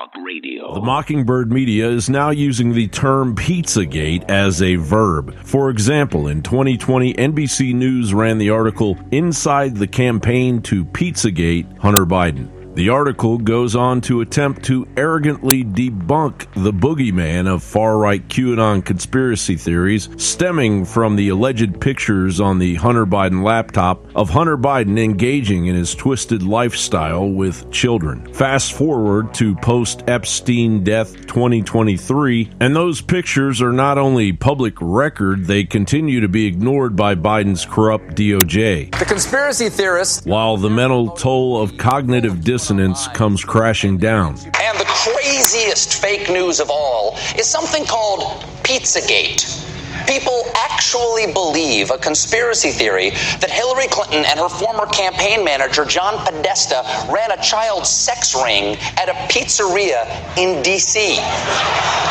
Talk Radio. The Mockingbird media is now using the term Pizzagate as a verb. For example, in 2020, NBC News ran the article Inside the Campaign to Pizzagate Hunter Biden. The article goes on to attempt to arrogantly debunk the boogeyman of far right QAnon conspiracy theories stemming from the alleged pictures on the Hunter Biden laptop of Hunter Biden engaging in his twisted lifestyle with children. Fast forward to post Epstein death 2023, and those pictures are not only public record, they continue to be ignored by Biden's corrupt DOJ. The conspiracy theorists. While the mental toll of cognitive dissonance dissonance comes crashing down. And the craziest fake news of all is something called Pizzagate. People actually believe a conspiracy theory that Hillary Clinton and her former campaign manager, John Podesta, ran a child sex ring at a pizzeria in D.C.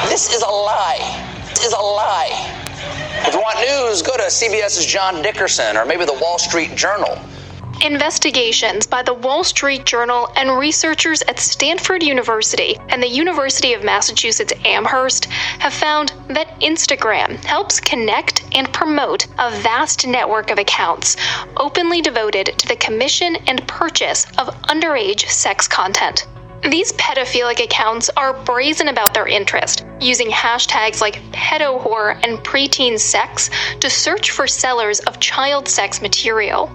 This is a lie. This is a lie. If you want news, go to CBS's John Dickerson or maybe the Wall Street Journal. Investigations by the Wall Street Journal and researchers at Stanford University and the University of Massachusetts Amherst have found that Instagram helps connect and promote a vast network of accounts openly devoted to the commission and purchase of underage sex content. These pedophilic accounts are brazen about their interest, using hashtags like pedo whore and preteen sex to search for sellers of child sex material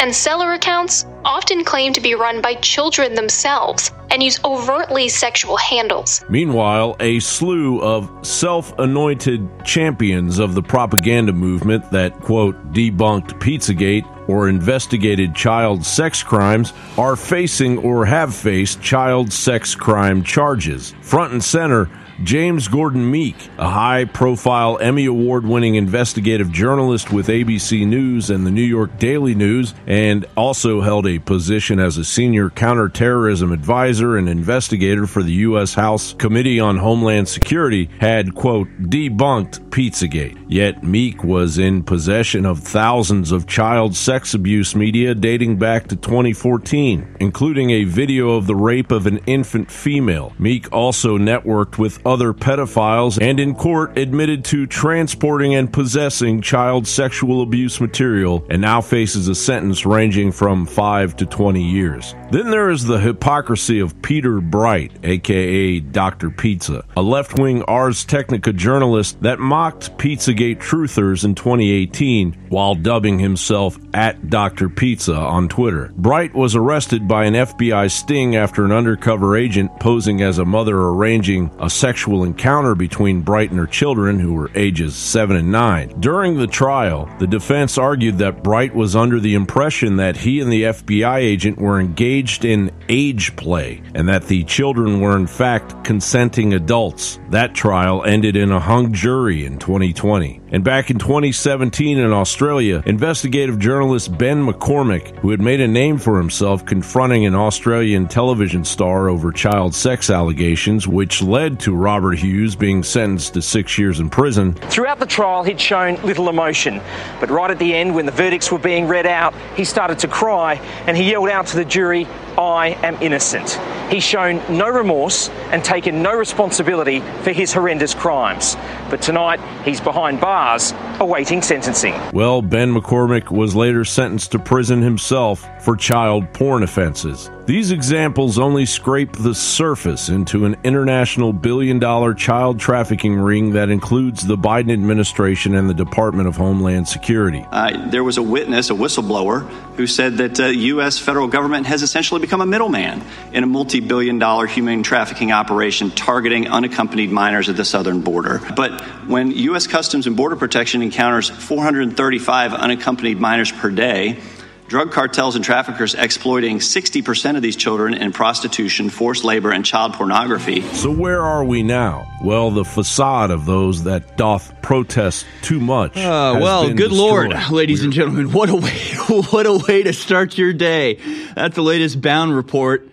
and seller accounts often claim to be run by children themselves and use overtly sexual handles. Meanwhile, a slew of self anointed champions of the propaganda movement that, quote, debunked Pizzagate or investigated child sex crimes are facing or have faced child sex crime charges. Front and center, James Gordon Meek, a high profile Emmy Award winning investigative journalist with ABC News and the New York Daily News, and also held a position as a senior counterterrorism advisor and investigator for the U.S. House Committee on Homeland Security, had, quote, debunked Pizzagate. Yet Meek was in possession of thousands of child sex abuse media dating back to 2014, including a video of the rape of an infant female. Meek also networked with other pedophiles and in court admitted to transporting and possessing child sexual abuse material and now faces a sentence ranging from 5 to 20 years. Then there is the hypocrisy of Peter Bright, aka Dr. Pizza, a left wing Ars Technica journalist that mocked Pizzagate truthers in 2018 while dubbing himself at Dr. Pizza on Twitter. Bright was arrested by an FBI sting after an undercover agent posing as a mother arranging a sexual sexual encounter between Bright and her children, who were ages 7 and 9. During the trial, the defense argued that Bright was under the impression that he and the FBI agent were engaged in age play and that the children were in fact consenting adults. That trial ended in a hung jury in 2020. And back in 2017 in Australia, investigative journalist Ben McCormick, who had made a name for himself confronting an Australian television star over child sex allegations, which led to Robert Hughes being sentenced to six years in prison. Throughout the trial, he'd shown little emotion, but right at the end, when the verdicts were being read out, he started to cry and he yelled out to the jury, I am innocent. He's shown no remorse and taken no responsibility for his horrendous crimes. But tonight, he's behind bars awaiting sentencing. Well, Ben McCormick was later sentenced to prison himself for child porn offenses. These examples only scrape the surface into an international billion dollar child trafficking ring that includes the Biden administration and the Department of Homeland Security. Uh, there was a witness, a whistleblower, who said that the uh, U.S. federal government has essentially become a middleman in a multi billion dollar human trafficking operation targeting unaccompanied minors at the southern border. But when U.S. Customs and Border Protection encounters 435 unaccompanied minors per day, drug cartels and traffickers exploiting 60% of these children in prostitution, forced labor, and child pornography. So, where are we now? Well, the facade of those that doth protest too much. Uh, well, good destroyed. lord, ladies We're- and gentlemen, what a way, what a way to start your day. That's the latest Bowne report.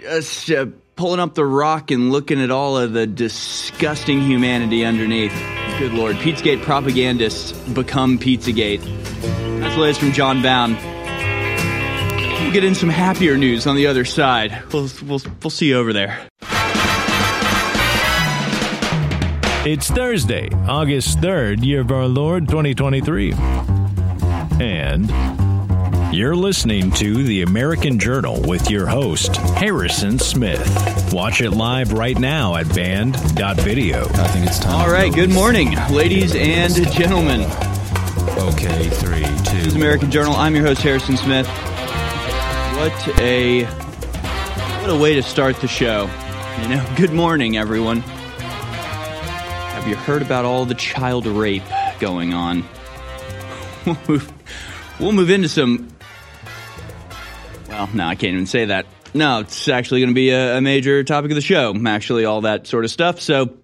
Just uh, pulling up the rock and looking at all of the disgusting humanity underneath. Good lord, Pizzagate propagandists become Pizzagate. That's from Jon Bowne. We'll get in some happier news on the other side. We'll, we'll, we'll see you over there. It's Thursday, August 3rd, year of our Lord 2023. And you're listening to the American Journal with your host, Harrison Smith. Watch it live right now at band.video. I think it's time. All right, good morning, ladies and gentlemen. Okay, three, two. This is American Journal. I'm your host, Harrison Smith. What a what a way to start the show. You know, good morning, everyone. Have you heard about all the child rape going on? we'll move into some. Well, no, I can't even say that. No, it's actually going to be a, a major topic of the show. Actually, all that sort of stuff. So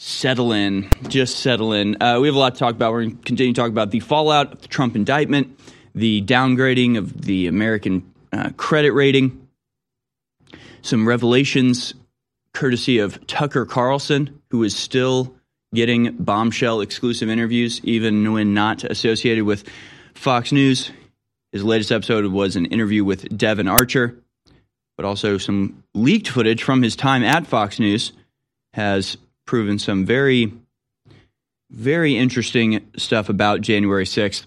settle in. Just settle in. Uh, we have a lot to talk about. We're going to continue to talk about the fallout of the Trump indictment, the downgrading of the American uh, credit rating, some revelations courtesy of Tucker Carlson, who is still getting bombshell exclusive interviews, even when not associated with Fox News. His latest episode was an interview with Devon Archer, but also some leaked footage from his time at Fox News has proven some very, very interesting stuff about January 6th,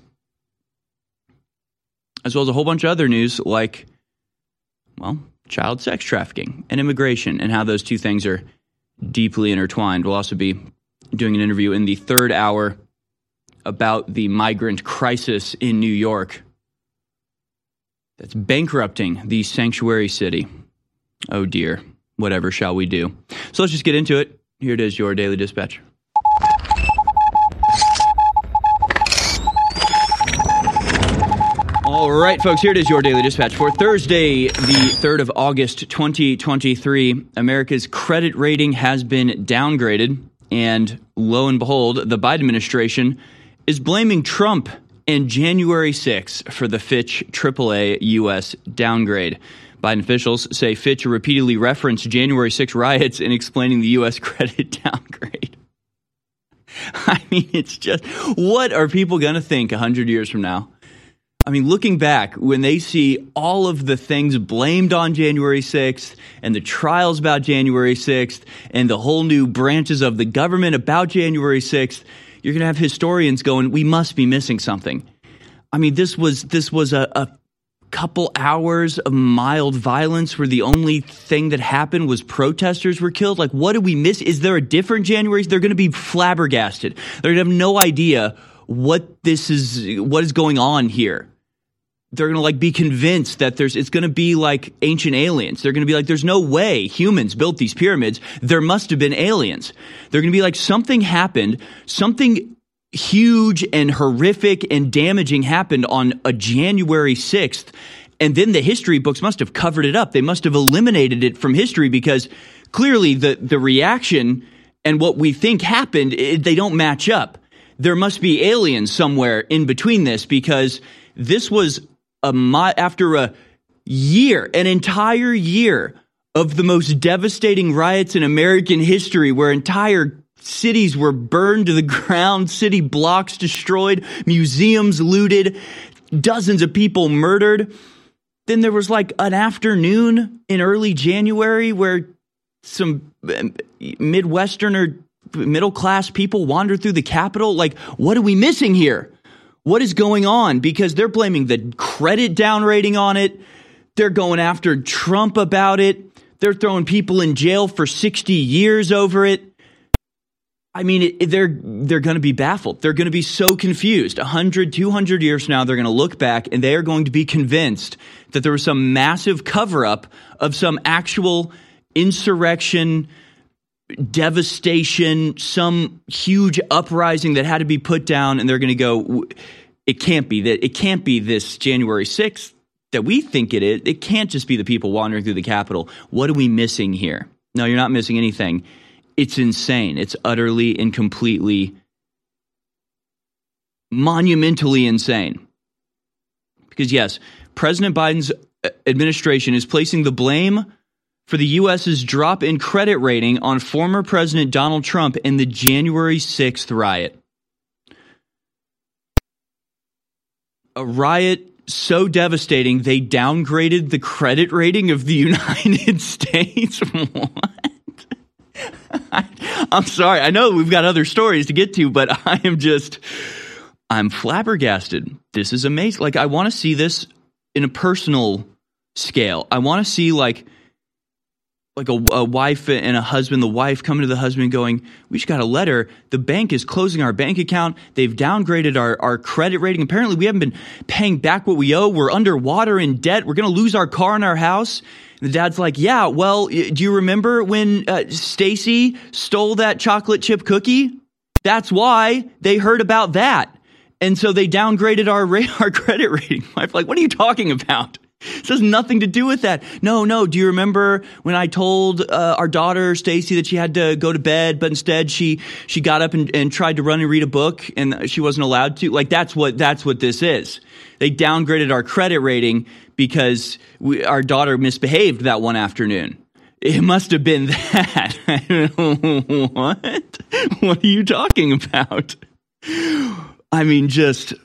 as well as a whole bunch of other news like, well, child sex trafficking and immigration and how those two things are deeply intertwined. We'll also be doing an interview in the third hour about the migrant crisis in New York that's bankrupting the sanctuary city. Oh dear, whatever shall we do? So let's just get into it. Here it is, your daily dispatch. All right, folks, here it is, your daily dispatch for Thursday, the 3rd of August, 2023. America's credit rating has been downgraded, and lo and behold, the Biden administration is blaming Trump and January 6 for the Fitch AAA U.S. downgrade. Biden officials say Fitch repeatedly referenced January 6 riots in explaining the U.S. credit downgrade. I mean, it's just what are people going to think 100 years from now? I mean, looking back, when they see all of the things blamed on January 6th and the trials about January 6th and the whole new branches of the government about January 6th, you're going to have historians going, we must be missing something. I mean, this was, this was a, a couple hours of mild violence where the only thing that happened was protesters were killed. Like, what did we miss? Is there a different January? They're going to be flabbergasted. They're going to have no idea what this is, what is going on here they're going to like be convinced that there's it's going to be like ancient aliens they're going to be like there's no way humans built these pyramids there must have been aliens they're going to be like something happened something huge and horrific and damaging happened on a January 6th and then the history books must have covered it up. They must have eliminated it from history because clearly the the reaction and what we think happened it, they don't match up. There must be aliens somewhere in between this because this was a after a year, an entire year of the most devastating riots in American history, where entire cities were burned to the ground, city blocks destroyed, museums looted, dozens of people murdered. Then there was like an afternoon in early January where some um, Midwestern or middle class people wandered through the Capitol. Like, what are we missing here? What is going on? Because they're blaming the credit down rating on it. They're going after Trump about it. They're throwing people in jail for 60 years over it. I mean, it, they're they're going to be baffled. They're going to be so confused. 100, 200 years from now, they're going to look back and they are going to be convinced that there was some massive cover up of some actual insurrection, devastation, some huge uprising that had to be put down, and they're going to go. It can't be that. It can't be this January sixth that we think it is. It can't just be the people wandering through the Capitol. What are we missing here? No, you're not missing anything. It's insane. It's utterly and completely, monumentally insane. Because yes, President Biden's uh, administration is placing the blame for the U.S.'s drop in credit rating on former President Donald Trump in the January 6th riot. A riot so devastating they downgraded the credit rating of the United States. what? I'm sorry. I know we've got other stories to get to, but I am just, I'm flabbergasted. This is amazing. Like, I want to see this in a personal scale. I want to see, like, like a, a, wife and a husband, the wife coming to the husband going, We just got a letter. The bank is closing our bank account. They've downgraded our, our credit rating. Apparently, we haven't been paying back what we owe. We're underwater in debt. We're going to lose our car and our house. The dad's like, Yeah, well, do you remember when uh, Stacy stole that chocolate chip cookie? That's why they heard about that. And so they downgraded our, our credit rating. I'm like, What are you talking about? This has nothing to do with that. No, no. Do you remember when I told uh, our daughter Stacy that she had to go to bed, but instead she she got up and, and tried to run and read a book, and she wasn't allowed to? Like that's what that's what this is. They downgraded our credit rating because we, our daughter misbehaved that one afternoon. It must have been that. what? What are you talking about? I mean, just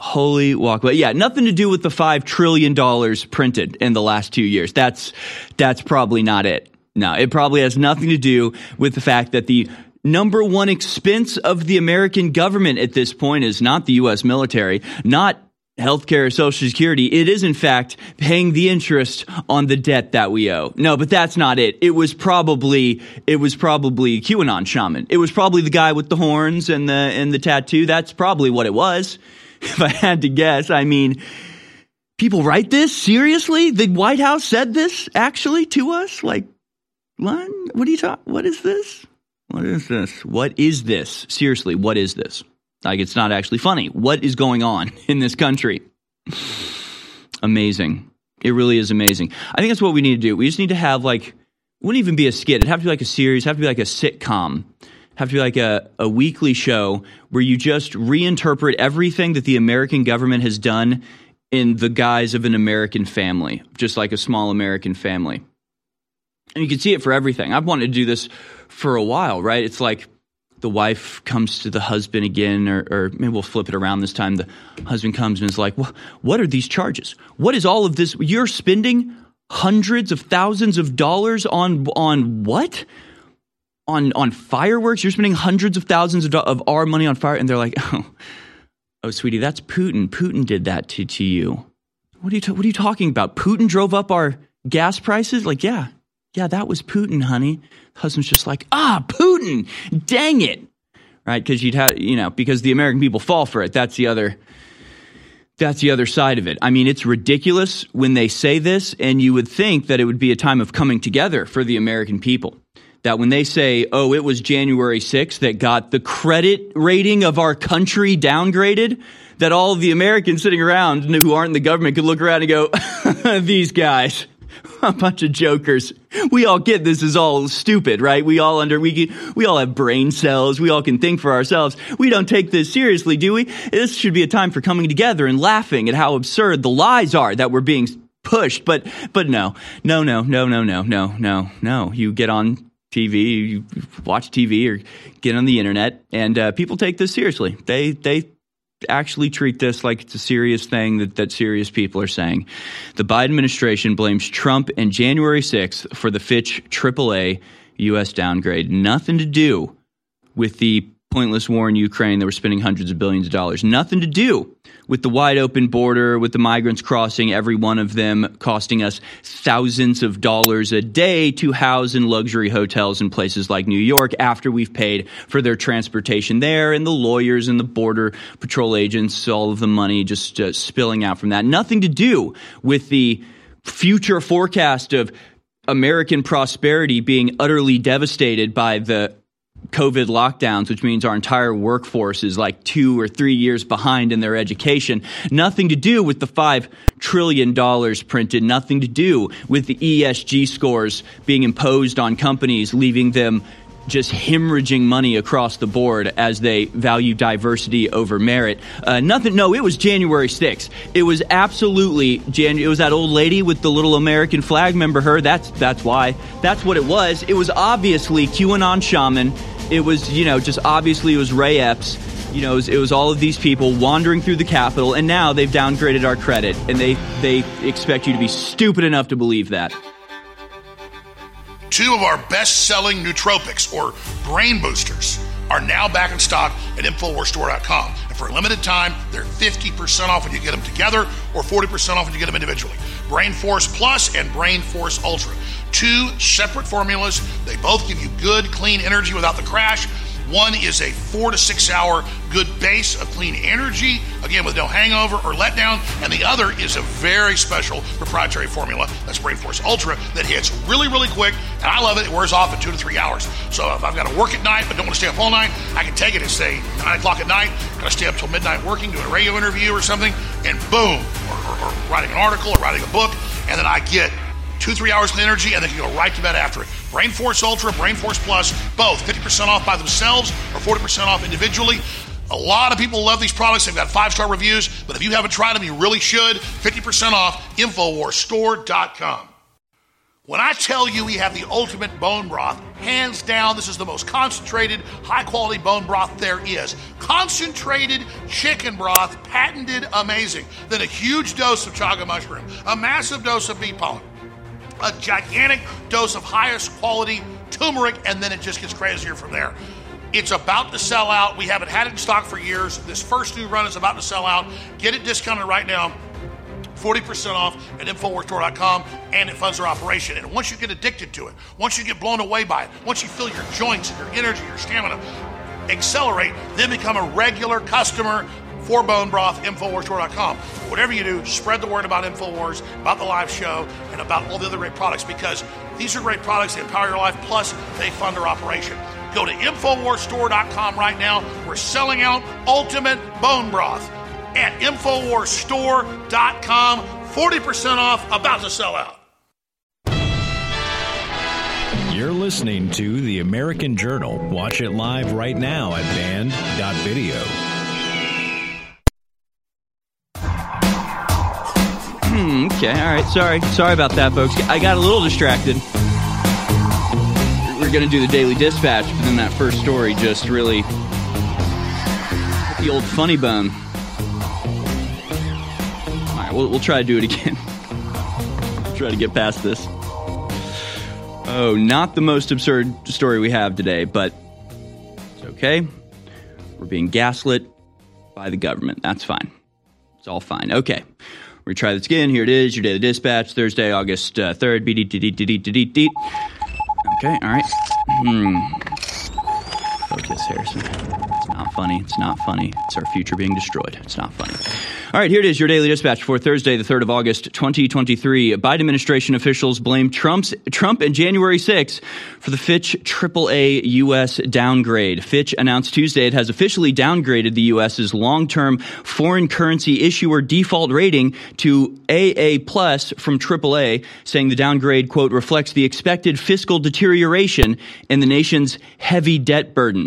Holy walk. But yeah, nothing to do with the five trillion dollars printed in the last two years. That's that's probably not it. No, it probably has nothing to do with the fact that the number one expense of the American government at this point is not the U.S. military, not healthcare or social security. It is, in fact, paying the interest on the debt that we owe. No, but that's not it. It was probably, it was probably QAnon shaman. It was probably the guy with the horns and the, and the tattoo. That's probably what it was if I had to guess. I mean, people write this seriously? The White House said this actually to us? Like, what? What are you talking? What is this? What is this? What is this? Seriously, what is this? Like, it's not actually funny. What is going on in this country? amazing. It really is amazing. I think that's what we need to do. We just need to have like, wouldn't even be a skit. It'd have to be like a series, It'd have to be like a sitcom have to be like a, a weekly show where you just reinterpret everything that the American government has done in the guise of an American family, just like a small American family. And you can see it for everything. I've wanted to do this for a while, right? It's like the wife comes to the husband again, or, or maybe we'll flip it around this time. The husband comes and is like, well, What are these charges? What is all of this? You're spending hundreds of thousands of dollars on on what? on on fireworks. You're spending hundreds of thousands of, do- of our money on fire, and they're like, oh, oh, sweetie, that's Putin. Putin did that to to you. What are you ta- What are you talking about? Putin drove up our gas prices. Like, yeah, yeah, that was Putin, honey. The husband's just like, ah, Putin. Dang it, right? Because you'd have, you know, because the American people fall for it. That's the other. That's the other side of it. I mean, it's ridiculous when they say this, and you would think that it would be a time of coming together for the American people that when they say, oh, it was January 6th that got the credit rating of our country downgraded, that all of the Americans sitting around who aren't in the government could look around and go, these guys, a bunch of jokers. We all get this is all stupid, right? We all under, we, we all have brain cells. We all can think for ourselves. We don't take this seriously, do we? This should be a time for coming together and laughing at how absurd the lies are that we're being pushed. But, but no, no, no, no, no, no, no, no, no. You get on TV, you watch TV or get on the internet, and uh, people take this seriously. They they actually treat this like it's a serious thing that, that serious people are saying. The Biden administration blames Trump and January 6th for the Fitch AAA U.S. downgrade. Nothing to do with the pointless war in Ukraine that we're spending hundreds of billions of dollars. Nothing to do with the wide open border, with the migrants crossing, every one of them costing us thousands of dollars a day to house in luxury hotels in places like New York after we've paid for their transportation there and the lawyers and the border patrol agents, all of the money just uh, spilling out from that. Nothing to do with the future forecast of American prosperity being utterly devastated by the COVID lockdowns, which means our entire workforce is like two or three years behind in their education. Nothing to do with the $5 trillion printed, nothing to do with the ESG scores being imposed on companies, leaving them just hemorrhaging money across the board as they value diversity over merit. Uh, nothing. No, it was January 6th. It was absolutely Jan. It was that old lady with the little American flag. Remember her? That's that's why. That's what it was. It was obviously QAnon shaman it was, you know, just obviously it was Ray Epps. You know, it was, it was all of these people wandering through the Capitol, and now they've downgraded our credit, and they, they expect you to be stupid enough to believe that. Two of our best selling nootropics or brain boosters are now back in stock at InfoWarsStore.com. And for a limited time, they're 50% off when you get them together or 40% off when you get them individually. Brain Force Plus and Brain Force Ultra. Two separate formulas. They both give you good, clean energy without the crash. One is a four to six hour good base of clean energy, again with no hangover or letdown, and the other is a very special proprietary formula that's Brain Force Ultra that hits really, really quick, and I love it. It wears off in two to three hours. So if I've got to work at night but don't want to stay up all night, I can take it at say nine o'clock at night, got to stay up till midnight working, doing a radio interview or something, and boom, or, or, or writing an article or writing a book, and then I get two, three hours of energy, and then you go right to bed after it. Brain Force Ultra, Brain Force Plus, both 50% off by themselves or 40% off individually. A lot of people love these products. They've got five star reviews, but if you haven't tried them, you really should. 50% off, InfoWarsStore.com. When I tell you we have the ultimate bone broth, hands down, this is the most concentrated, high quality bone broth there is. Concentrated chicken broth, patented amazing. Then a huge dose of chaga mushroom, a massive dose of bee pollen a gigantic dose of highest quality turmeric, and then it just gets crazier from there. It's about to sell out. We haven't had it in stock for years. This first new run is about to sell out. Get it discounted right now. 40% off at InfoWarsStore.com and it funds our operation. And once you get addicted to it, once you get blown away by it, once you feel your joints and your energy, your stamina accelerate, then become a regular customer for Bone Broth, InfoWarsStore.com. Whatever you do, spread the word about InfoWars, about the live show, and about all the other great products because these are great products. that empower your life, plus they fund our operation. Go to InfoWarsStore.com right now. We're selling out Ultimate Bone Broth at InfoWarsStore.com. 40% off, about to sell out. You're listening to The American Journal. Watch it live right now at band.video. Hmm, okay, all right. Sorry. Sorry about that, folks. I got a little distracted. We're to do the Daily Dispatch, but then that first story just really. The old funny bone. All right, we'll, we'll try to do it again. try to get past this. Oh, not the most absurd story we have today, but it's okay. We're being gaslit by the government. That's fine. It's all fine. Okay. To try this again. Here it is, your daily dispatch, Thursday, August uh, 3rd. Okay, all right. Hmm. Focus, Harrison. It's not funny. It's not funny. It's our future being destroyed. It's not funny. All right, here it is, your daily dispatch for Thursday, the 3rd of August, 2023. Biden administration officials blame Trump's, Trump and January 6 for the Fitch AAA U.S. downgrade. Fitch announced Tuesday it has officially downgraded the U.S.'s long-term foreign currency issuer default rating to AA plus from AAA, saying the downgrade, quote, reflects the expected fiscal deterioration in the nation's heavy debt burden.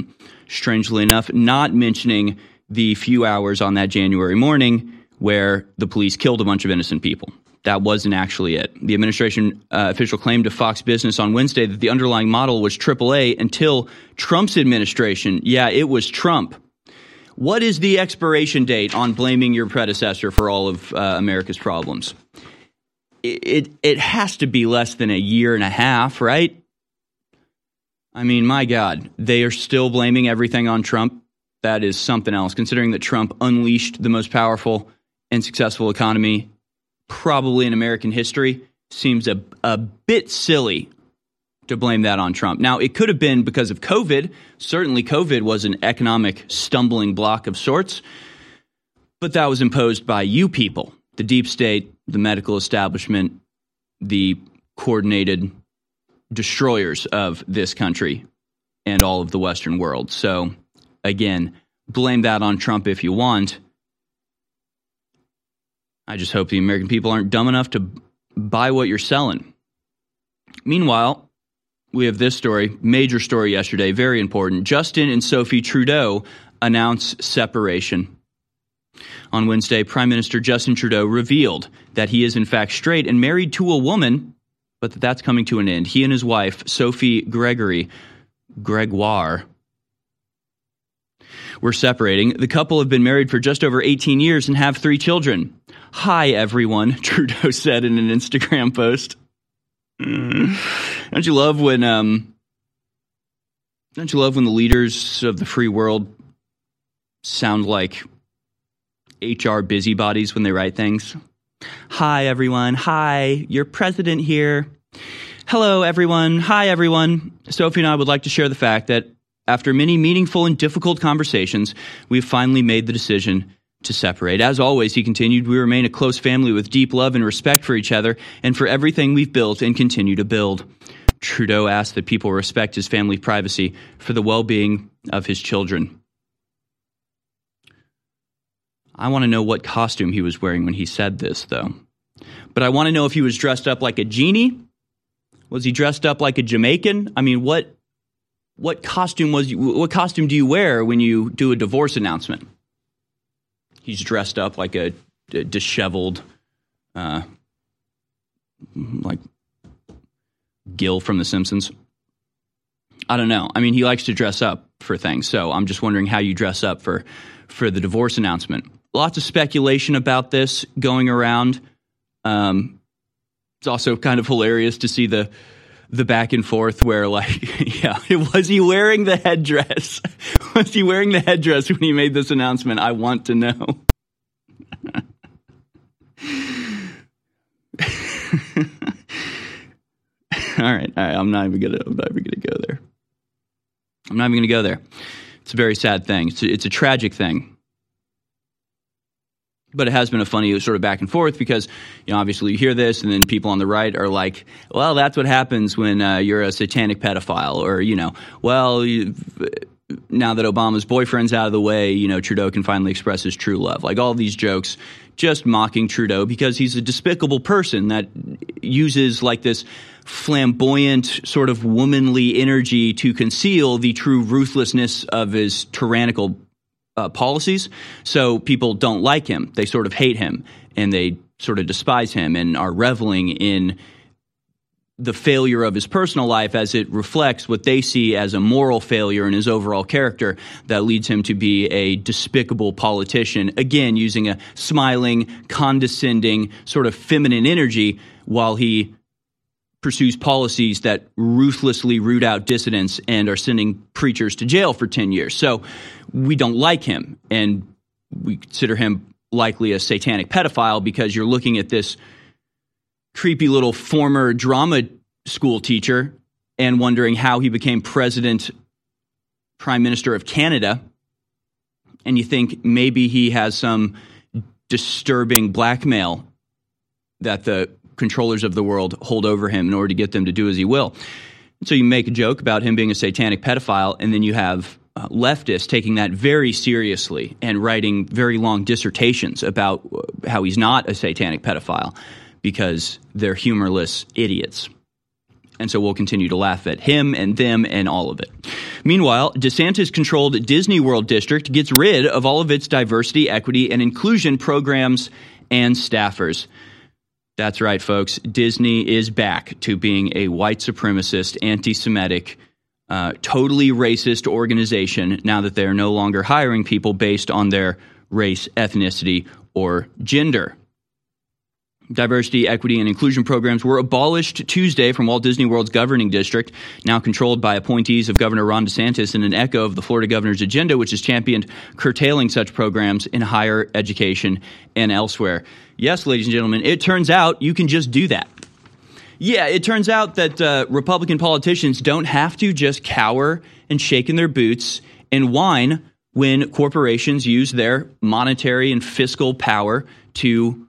Strangely enough, not mentioning the few hours on that January morning where the police killed a bunch of innocent people. That wasn't actually it. The administration uh, official claimed to Fox Business on Wednesday that the underlying model was AAA until Trump's administration. Yeah, it was Trump. What is the expiration date on blaming your predecessor for all of uh, America's problems? It, it it has to be less than a year and a half, right? I mean, my God, they are still blaming everything on Trump. That is something else, considering that Trump unleashed the most powerful and successful economy probably in American history seems a, a bit silly to blame that on Trump. Now, it could have been because of COVID. Certainly, COVID was an economic stumbling block of sorts, but that was imposed by you people, the deep state, the medical establishment, the coordinated destroyers of this country and all of the Western world. So, again, blame that on Trump if you want. I just hope the American people aren't dumb enough to buy what you're selling. Meanwhile, we have this story, major story yesterday, very important. Justin and Sophie Trudeau announce separation. On Wednesday, Prime Minister Justin Trudeau revealed that he is in fact straight and married to a woman, but that that's coming to an end. He and his wife, Sophie Gregory, Gregoire, were separating. The couple have been married for just over 18 years and have three children. Hi, everyone, Trudeau said in an Instagram post. don't you love when um don't you love when the leaders of the free world sound like HR busybodies when they write things? Hi everyone. Hi, your president here. Hello everyone. Hi everyone. Sophie and I would like to share the fact that after many meaningful and difficult conversations, we've finally made the decision to separate. As always, he continued, we remain a close family with deep love and respect for each other and for everything we've built and continue to build. Trudeau asked that people respect his family privacy for the well being of his children. I want to know what costume he was wearing when he said this, though. But I want to know if he was dressed up like a genie. Was he dressed up like a Jamaican? I mean, what what costume was you, what costume do you wear when you do a divorce announcement? He's dressed up like a, a disheveled, uh, like Gil from The Simpsons. I don't know. I mean, he likes to dress up for things, so I'm just wondering how you dress up for for the divorce announcement. Lots of speculation about this going around. Um, it's also kind of hilarious to see the the back and forth where like yeah was he wearing the headdress? Was he wearing the headdress when he made this announcement? I want to know. All right all right i'm not even gonna i'm not even gonna go there. I'm not even gonna go there. It's a very sad thing. It's a, it's a tragic thing but it has been a funny sort of back and forth because you know obviously you hear this and then people on the right are like well that's what happens when uh, you're a satanic pedophile or you know well you, now that obama's boyfriend's out of the way you know trudeau can finally express his true love. Like all these jokes just mocking trudeau because he's a despicable person that uses like this flamboyant sort of womanly energy to conceal the true ruthlessness of his tyrannical uh, policies. So people don't like him. They sort of hate him and they sort of despise him and are reveling in the failure of his personal life as it reflects what they see as a moral failure in his overall character that leads him to be a despicable politician. Again, using a smiling, condescending, sort of feminine energy while he pursues policies that ruthlessly root out dissidents and are sending preachers to jail for 10 years. So we don't like him and we consider him likely a satanic pedophile because you're looking at this creepy little former drama school teacher and wondering how he became president prime minister of Canada and you think maybe he has some disturbing blackmail that the controllers of the world hold over him in order to get them to do as he will. So you make a joke about him being a satanic pedophile, and then you have uh, leftists taking that very seriously and writing very long dissertations about uh, how he's not a satanic pedophile because they're humorless idiots. And so we'll continue to laugh at him and them and all of it. Meanwhile, DeSantis controlled Disney World District gets rid of all of its diversity, equity, and inclusion programs and staffers. That's right, folks. Disney is back to being a white supremacist, anti Semitic, uh, totally racist organization now that they are no longer hiring people based on their race, ethnicity, or gender. Diversity, equity, and inclusion programs were abolished Tuesday from Walt Disney World's governing district, now controlled by appointees of Governor Ron DeSantis in an echo of the Florida governor's agenda, which has championed curtailing such programs in higher education and elsewhere. Yes, ladies and gentlemen, it turns out you can just do that. Yeah, it turns out that uh, Republican politicians don't have to just cower and shake in their boots and whine when corporations use their monetary and fiscal power to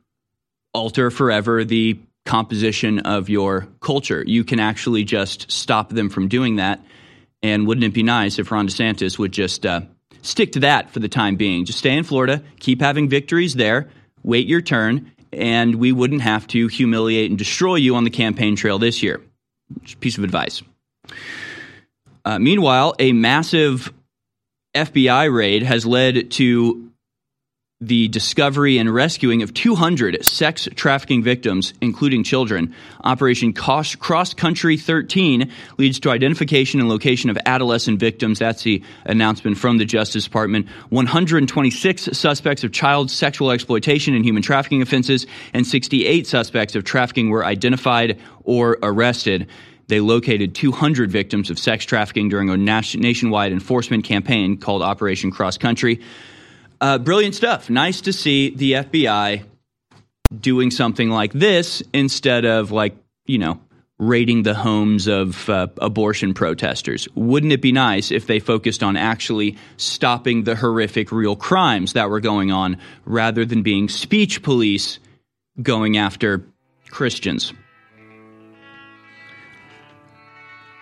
alter forever the composition of your culture. You can actually just stop them from doing that. And wouldn't it be nice if Ron DeSantis would just uh, stick to that for the time being? Just stay in Florida, keep having victories there, wait your turn, and we wouldn't have to humiliate and destroy you on the campaign trail this year. Piece of advice. Uh, meanwhile, a massive FBI raid has led to the discovery and rescuing of 200 sex trafficking victims, including children. Operation Cross Country 13 leads to identification and location of adolescent victims. That's the announcement from the Justice Department. 126 suspects of child sexual exploitation and human trafficking offenses, and 68 suspects of trafficking were identified or arrested. They located 200 victims of sex trafficking during a nationwide enforcement campaign called Operation Cross Country. Uh, brilliant stuff. Nice to see the FBI doing something like this instead of like you know raiding the homes of uh, abortion protesters. Wouldn't it be nice if they focused on actually stopping the horrific real crimes that were going on rather than being speech police going after Christians?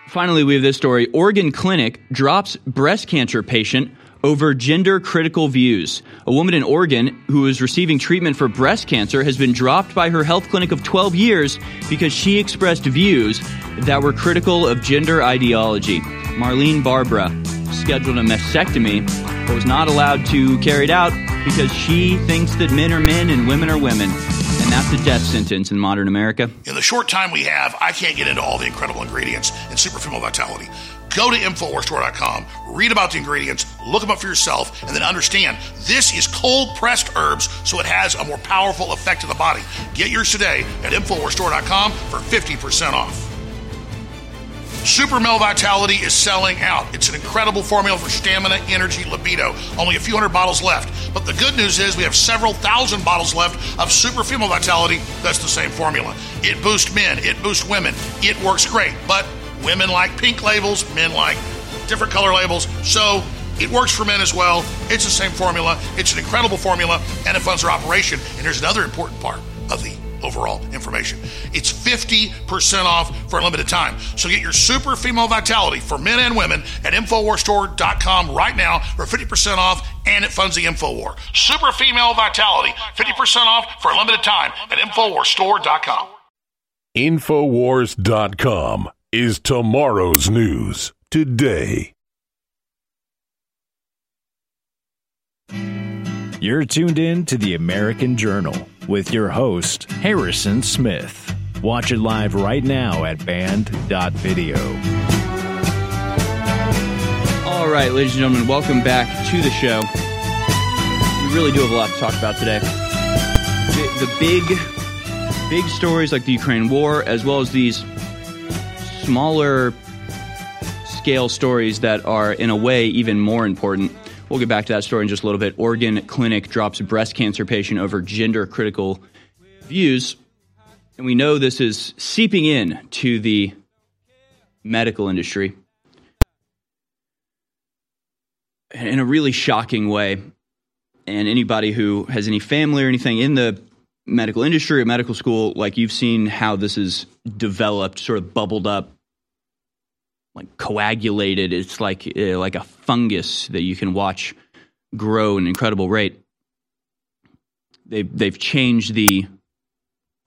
Finally, we have this story Oregon Clinic drops breast cancer patient over gender critical views. A woman in Oregon who is receiving treatment for breast cancer has been dropped by her health clinic of 12 years because she expressed views that were critical of gender ideology. Marlene Barbera scheduled a mastectomy but was not allowed to carry it out because she thinks that men are men and women are women. And that's a death sentence in modern America. In the short time we have, I can't get into all the incredible ingredients in Super Female Vitality. Go to InfoWarsStore.com, read about the ingredients, look them up for yourself, and then understand this is cold pressed herbs, so it has a more powerful effect to the body. Get yours today at InfoWarsStore.com for 50% off. Super Male Vitality is selling out. It's an incredible formula for stamina, energy, libido. Only a few hundred bottles left. But the good news is we have several thousand bottles left of Super Female Vitality. That's the same formula. It boosts men, it boosts women. It works great. But women like pink labels, men like different color labels. So it works for men as well. It's the same formula. It's an incredible formula, and it funds our operation. And here's another important part of the overall information. It's 50% off for a limited time. So get your super female vitality for men and women at InfoWarsStore.com right now for 50% off and it funds the InfoWar. Super female vitality, 50% off for a limited time at InfoWarsStore.com. InfoWars.com is tomorrow's news today. You're tuned in to the American Journal with your host, Harrison Smith. Watch it live right now at band.video. All right, ladies and gentlemen, welcome back to the show. We really do have a lot to talk about today. The, the big, big stories like the Ukraine war, as well as these smaller scale stories that are, in a way, even more important. We'll get back to that story in just a little bit. Oregon clinic drops breast cancer patient over gender critical views. And we know this is seeping in to the medical industry in a really shocking way. And anybody who has any family or anything in the medical industry or medical school, like you've seen how this is developed, sort of bubbled up like coagulated. It's like uh, like a fungus that you can watch grow an incredible rate. They've they've changed the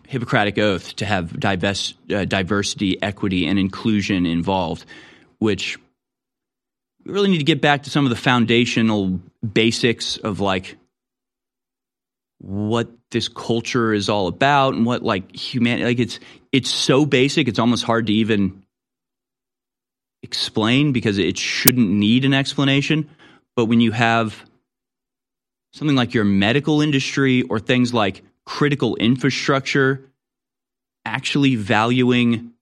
Hippocratic Oath to have divest, uh, diversity, equity, and inclusion involved, which we really need to get back to some of the foundational basics of like what this culture is all about and what like humanity like it's it's so basic it's almost hard to even explain because it shouldn't need an explanation. But when you have something like your medical industry or things like critical infrastructure actually valuing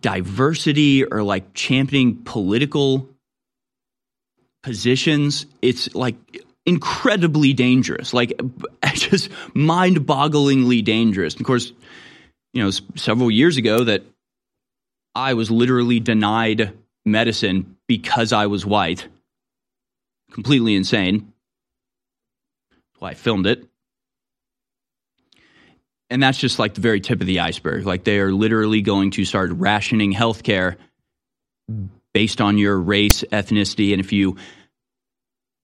diversity or like championing political positions, it's like incredibly dangerous, like just mind bogglingly dangerous. Of course, you know, several years ago that I was literally denied medicine because I was white. Completely insane. That's why I filmed it. And that's just like the very tip of the iceberg. Like they are literally going to start rationing healthcare based on your race, ethnicity, and if you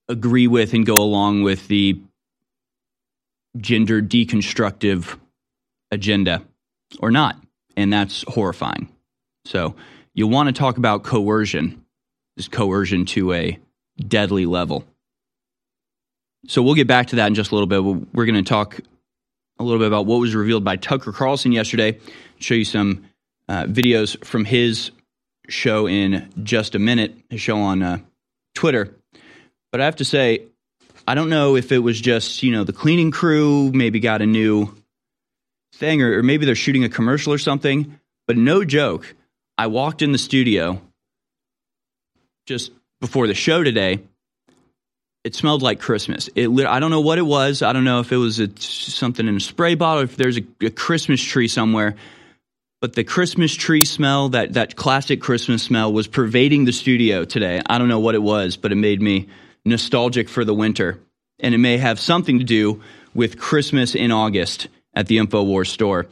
agree with and go along with the gender deconstructive agenda or not. And that's horrifying. So you want to talk about coercion, is coercion to a deadly level. So we'll get back to that in just a little bit. We're going to talk a little bit about what was revealed by Tucker Carlson yesterday, show you some uh, videos from his show in just a minute, his show on uh, Twitter. But I have to say, I don't know if it was just, you know, the cleaning crew maybe got a new thing or, or maybe they're shooting a commercial or something. But no joke, I walked in the studio just before the show today. It smelled like Christmas. It, I don't know what it was. I don't know if it was a, something in a spray bottle, if there's a, a Christmas tree somewhere. But the Christmas tree smell, that, that classic Christmas smell, was pervading the studio today. I don't know what it was, but it made me nostalgic for the winter. And it may have something to do with Christmas in August at the InfoWars store.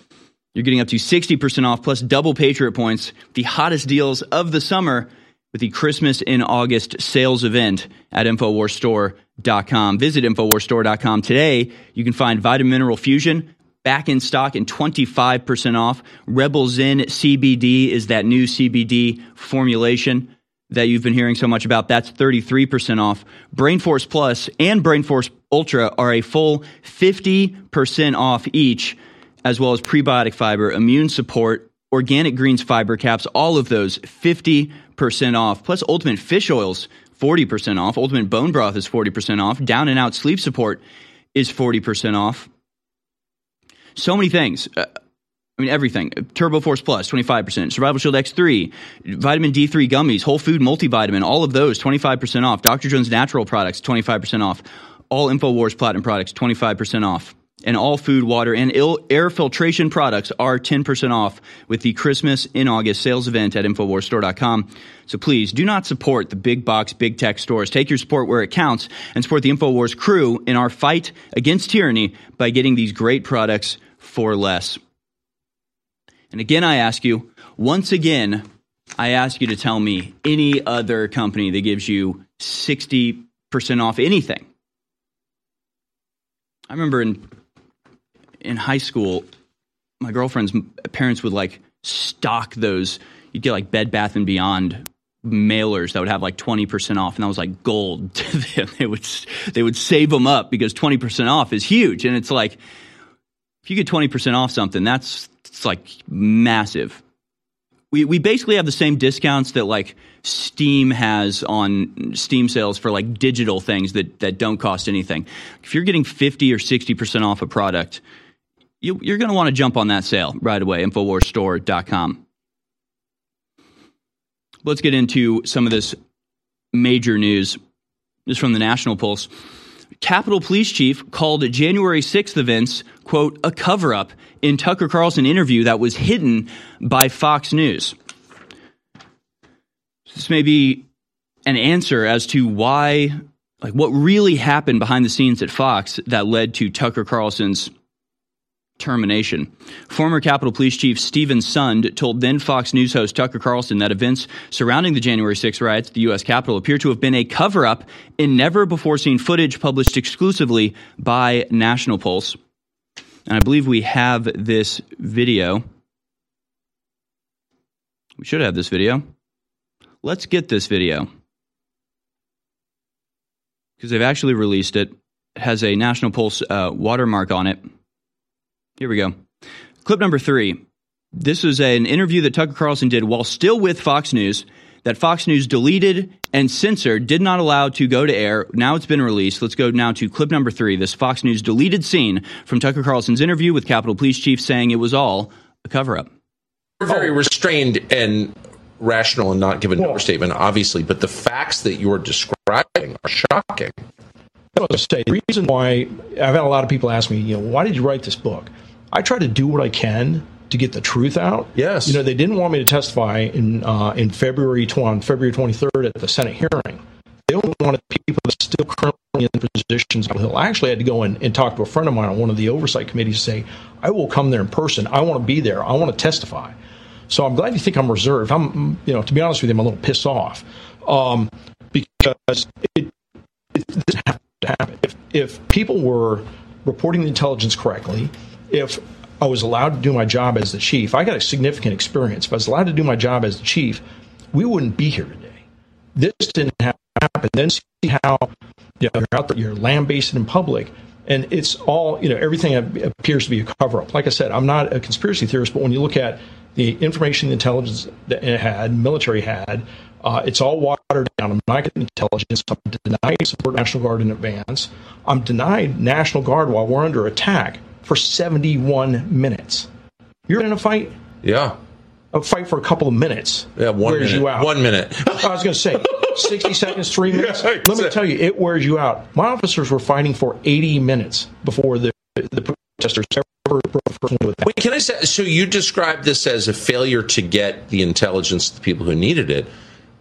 You're getting up to 60% off plus double Patriot points, the hottest deals of the summer with the Christmas in August sales event at InfoWarsStore.com. Visit InfoWarsStore.com today. You can find Vitamin Mineral Fusion back in stock and 25% off. Rebel Zen CBD is that new CBD formulation that you've been hearing so much about. That's 33% off. Brainforce Plus and Brainforce Ultra are a full 50% off each, as well as prebiotic fiber, immune support, organic greens fiber caps, all of those 50% off. Plus Ultimate Fish Oils, 40% off. Ultimate Bone Broth is 40% off. Down and Out Sleep Support is 40% off. So many things. Uh, I mean, everything. Turbo Force Plus, 25%. Survival Shield X3, Vitamin D3 gummies, Whole Food Multivitamin, all of those, 25% off. Dr. Jones Natural products, 25% off. All InfoWars Platinum products, 25% off. And all food, water, and air filtration products are 10% off with the Christmas in August sales event at InfoWarsStore.com. So please do not support the big box, big tech stores. Take your support where it counts and support the InfoWars crew in our fight against tyranny by getting these great products for less. And again, I ask you, once again, I ask you to tell me any other company that gives you 60% off anything. I remember in in high school, my girlfriend's parents would like stock those. You'd get like Bed Bath and Beyond mailers that would have like 20% off and that was like gold to them. They would they would save them up because 20% off is huge and it's like if you get 20% off something, that's it's like massive. We, we basically have the same discounts that like Steam has on Steam sales for like digital things that, that don't cost anything. If you're getting 50 or 60% off a product, you, you're going to want to jump on that sale right away, InfoWarsStore.com. Let's get into some of this major news. This is from the National Pulse. Capitol Police Chief called January 6th events, quote, a cover up in Tucker Carlson interview that was hidden by Fox News. This may be an answer as to why, like, what really happened behind the scenes at Fox that led to Tucker Carlson's termination. Former Capitol Police Chief Steven Sund told then Fox News host Tucker Carlson that events surrounding the January 6 riots at the U.S. Capitol appear to have been a cover up in never before seen footage published exclusively by National Pulse. And I believe we have this video. We should have this video. Let's get this video. Because they've actually released it. It has a National Pulse uh, watermark on it. Here we go. Clip number three. This was an interview that Tucker Carlson did while still with Fox News that Fox News deleted and censored, did not allow to go to air. Now it's been released. Let's go now to clip number three this Fox News deleted scene from Tucker Carlson's interview with Capitol Police Chief saying it was all a cover up. We're very restrained and rational and not give an overstatement, obviously, but the facts that you're describing are shocking. I was say the reason why I've had a lot of people ask me, you know, why did you write this book? I try to do what I can to get the truth out. Yes. You know, they didn't want me to testify in uh, in February on February 23rd at the Senate hearing. They only wanted people that are still currently in positions on the Hill. I actually had to go and, and talk to a friend of mine on one of the oversight committees and say, I will come there in person. I want to be there. I want to testify. So I'm glad you think I'm reserved. I'm, you know, to be honest with you, I'm a little pissed off um, because it, it doesn't have to happen. If, if people were reporting the intelligence correctly, if I was allowed to do my job as the chief, I got a significant experience. If I was allowed to do my job as the chief, we wouldn't be here today. This didn't happen. Then see how You know, you're out there, you're lambasted in public, and it's all you know. Everything appears to be a cover up. Like I said, I'm not a conspiracy theorist, but when you look at the information, the intelligence that it had, military had, uh, it's all watered down. I'm not getting intelligence. I'm denied support National Guard in advance. I'm denied National Guard while we're under attack for 71 minutes. You're in a fight. Yeah. A fight for a couple of minutes. Yeah, one wears minute. you out. One minute. I was going to say 60 seconds, three minutes. Let me tell you, it wears you out. My officers were fighting for 80 minutes before the the protesters ever broke first with that. Wait, can I say? So you described this as a failure to get the intelligence to the people who needed it,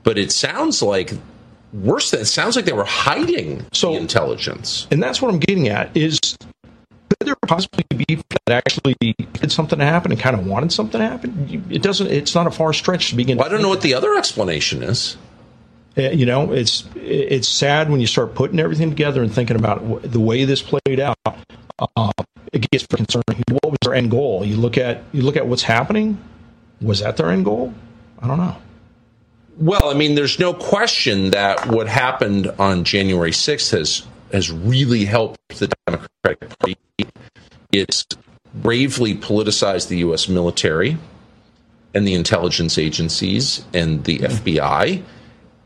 but it sounds like worse. Than, it sounds like they were hiding the intelligence. And that's what I'm getting at is could there possibly be people that actually did something to happen and kind of wanted something to happen? It doesn't. It's not a far stretch to begin. Well, I don't know what the other explanation is. You know, it's it's sad when you start putting everything together and thinking about the way this played out. Uh, it gets concerning. What was their end goal? You look at you look at what's happening. Was that their end goal? I don't know. Well, I mean, there's no question that what happened on January 6th has has really helped the Democratic Party. It's bravely politicized the U.S. military and the intelligence agencies and the FBI.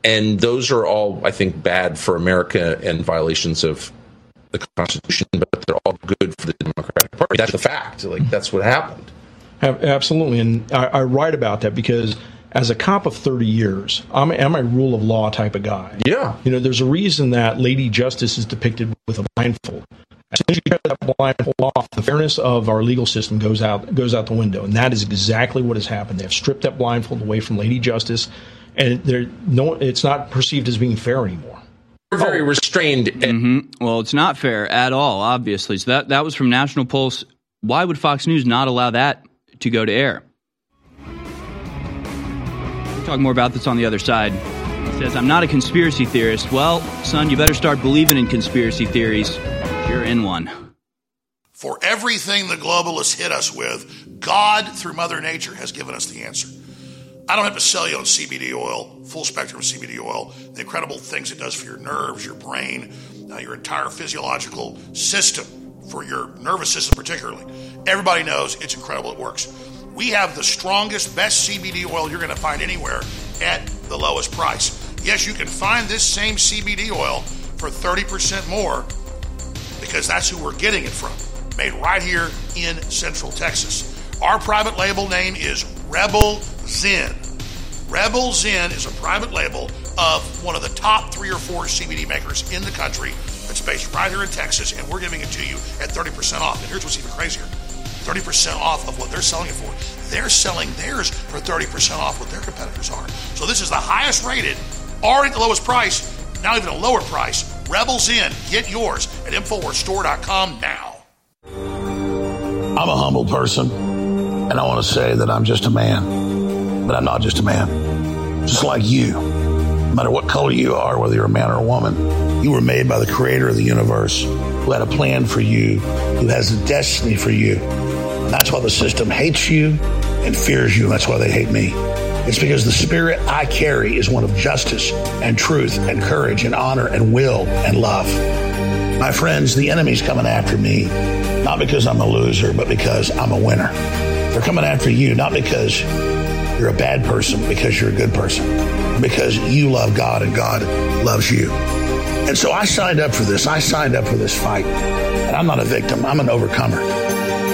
And those are all, I think, bad for America and violations of the Constitution, but they're all good for the Democratic Party. That's the fact. Like, that's what happened. Absolutely, and I, I write about that because as a cop of 30 years, I'm, I'm a rule of law type of guy. Yeah. You know, there's a reason that Lady Justice is depicted with a blindfold. As soon as you cut that blindfold off, the fairness of our legal system goes out goes out the window, and that is exactly what has happened. They have stripped that blindfold away from Lady Justice, and they're no, it's not perceived as being fair anymore. We're very restrained. Mm-hmm. Well, it's not fair at all, obviously. So that, that was from National Pulse. Why would Fox News not allow that to go to air? Talk more about this on the other side. He says, I'm not a conspiracy theorist. Well, son, you better start believing in conspiracy theories. You're in one. For everything the globalists hit us with, God, through Mother Nature, has given us the answer. I don't have to sell you on CBD oil, full spectrum CBD oil, the incredible things it does for your nerves, your brain, uh, your entire physiological system, for your nervous system particularly. Everybody knows it's incredible, it works. We have the strongest, best CBD oil you're going to find anywhere at the lowest price. Yes, you can find this same CBD oil for 30% more because that's who we're getting it from. Made right here in Central Texas. Our private label name is Rebel Zen. Rebel Zen is a private label of one of the top three or four CBD makers in the country that's based right here in Texas, and we're giving it to you at 30% off. And here's what's even crazier 30% off of what they're selling it for. They're selling theirs for 30% off what their competitors are. So this is the highest rated, already the lowest price, now even a lower price. Rebel Zen. Get yours at InfoWarsStore.com now. I'm a humble person, and I want to say that I'm just a man, but I'm not just a man. Just like you, no matter what color you are, whether you're a man or a woman, you were made by the creator of the universe who had a plan for you, who has a destiny for you. That's why the system hates you and fears you, and that's why they hate me. It's because the spirit I carry is one of justice and truth and courage and honor and will and love. My friends, the enemy's coming after me, not because I'm a loser, but because I'm a winner. They're coming after you, not because you're a bad person, because you're a good person, because you love God and God loves you. And so I signed up for this. I signed up for this fight. And I'm not a victim, I'm an overcomer.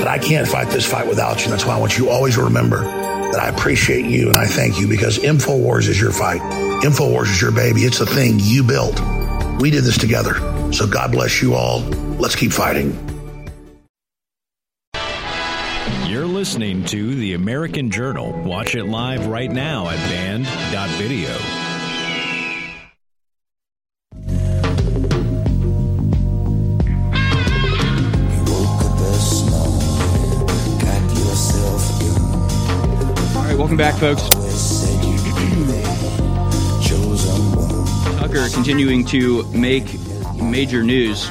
But I can't fight this fight without you. And That's why I want you always to remember that I appreciate you and I thank you because InfoWars is your fight. InfoWars is your baby. It's the thing you built. We did this together. So God bless you all. Let's keep fighting. You're listening to The American Journal. Watch it live right now at band.video. welcome back, folks. Tucker continuing to make major news.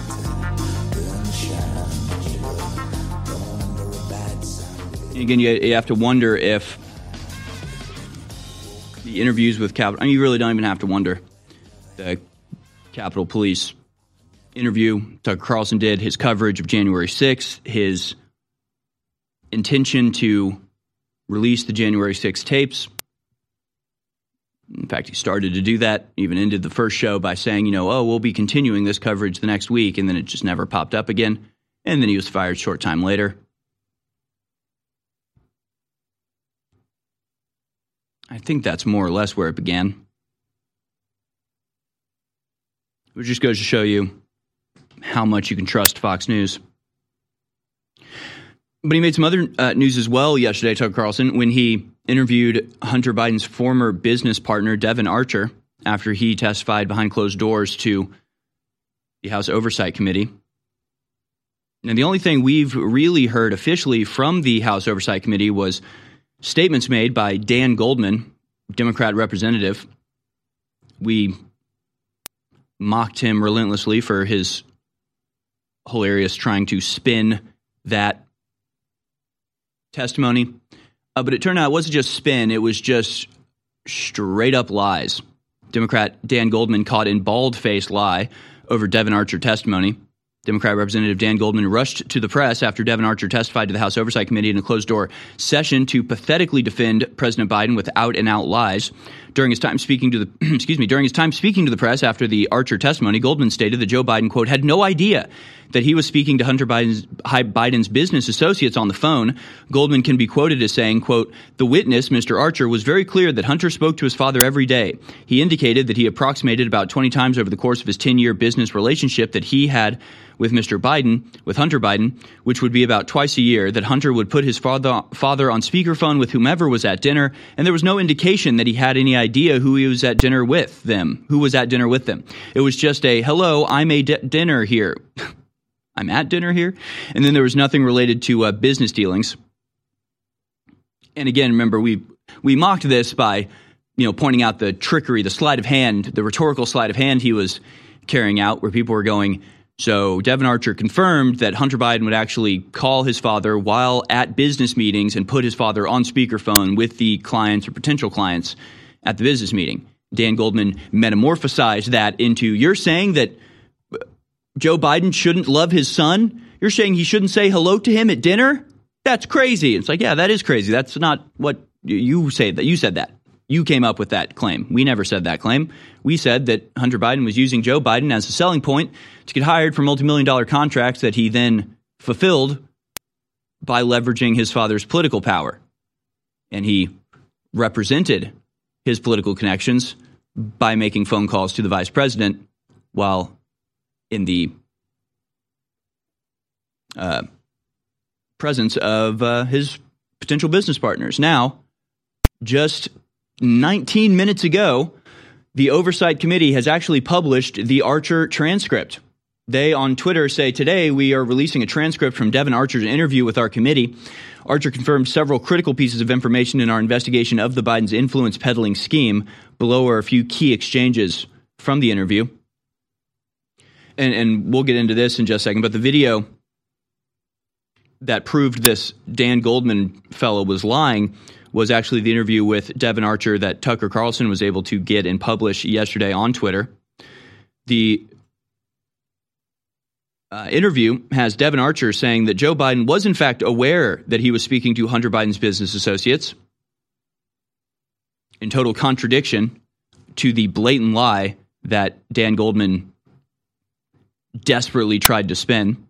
Again, you, have to wonder if the interviews with Capitol. I mean, you really don't even have to wonder. The Capitol Police interview Tucker Carlson did, his coverage of January 6th, his intention to release the January 6th tapes. In fact, he started to do that, even ended the first show by saying, you know, oh, we'll be continuing this coverage the next week, and then it just never popped up again. And then he was fired short time later. I think that's more or less where it began. It just goes to show you how much you can trust Fox News. But he made some other uh, news as well yesterday, Tucker Carlson, when he interviewed Hunter Biden's former business partner, Devon Archer, after he testified behind closed doors to the House Oversight Committee. And the only thing we've really heard officially from the House Oversight Committee was statements made by Dan Goldman, Democrat representative. We mocked him relentlessly for his hilarious trying to spin that testimony. Uh, but it turned out it wasn't just spin, it was just straight up lies. Democrat Dan Goldman caught in bald faced lie over Devon Archer testimony. Democrat Representative Dan Goldman rushed to the press after Devon Archer testified to the House Oversight Committee in a closed door session to pathetically defend President Biden with out and out lies. During his time speaking to the excuse me, during his time speaking to the press after the Archer testimony, Goldman stated that Joe Biden quote had no idea that he was speaking to Hunter Biden's, Biden's business associates on the phone. Goldman can be quoted as saying, quote, the witness, Mr. Archer, was very clear that Hunter spoke to his father every day. He indicated that he approximated about 20 times over the course of his 10-year business relationship that he had with Mr. Biden, with Hunter Biden, which would be about twice a year, that Hunter would put his father, father on speakerphone with whomever was at dinner, and there was no indication that he had any idea who he was at dinner with them, who was at dinner with them. It was just a, hello, I'm a d- dinner here. I'm at dinner here. And then there was nothing related to uh, business dealings. And again, remember, we, we mocked this by, you know, pointing out the trickery, the sleight of hand, the rhetorical sleight of hand he was carrying out, where people were going, so Devon Archer confirmed that Hunter Biden would actually call his father while at business meetings and put his father on speakerphone with the clients or potential clients at the business meeting. Dan Goldman metamorphosized that into you're saying that Joe Biden shouldn't love his son? You're saying he shouldn't say hello to him at dinner? That's crazy. It's like, yeah, that is crazy. That's not what you say that you said that. You came up with that claim. We never said that claim. We said that Hunter Biden was using Joe Biden as a selling point to get hired for multi-million dollar contracts that he then fulfilled by leveraging his father's political power. And he represented his political connections by making phone calls to the vice president while in the uh, presence of uh, his potential business partners. Now, just 19 minutes ago, the Oversight Committee has actually published the Archer transcript. They on Twitter say today we are releasing a transcript from Devon Archer's interview with our committee. Archer confirmed several critical pieces of information in our investigation of the Biden's influence peddling scheme. Below are a few key exchanges from the interview. And, and we'll get into this in just a second, but the video that proved this Dan Goldman fellow was lying was actually the interview with Devon Archer that Tucker Carlson was able to get and publish yesterday on Twitter. The uh, interview has Devon Archer saying that Joe Biden was, in fact, aware that he was speaking to Hunter Biden's business associates, in total contradiction to the blatant lie that Dan Goldman desperately tried to spin.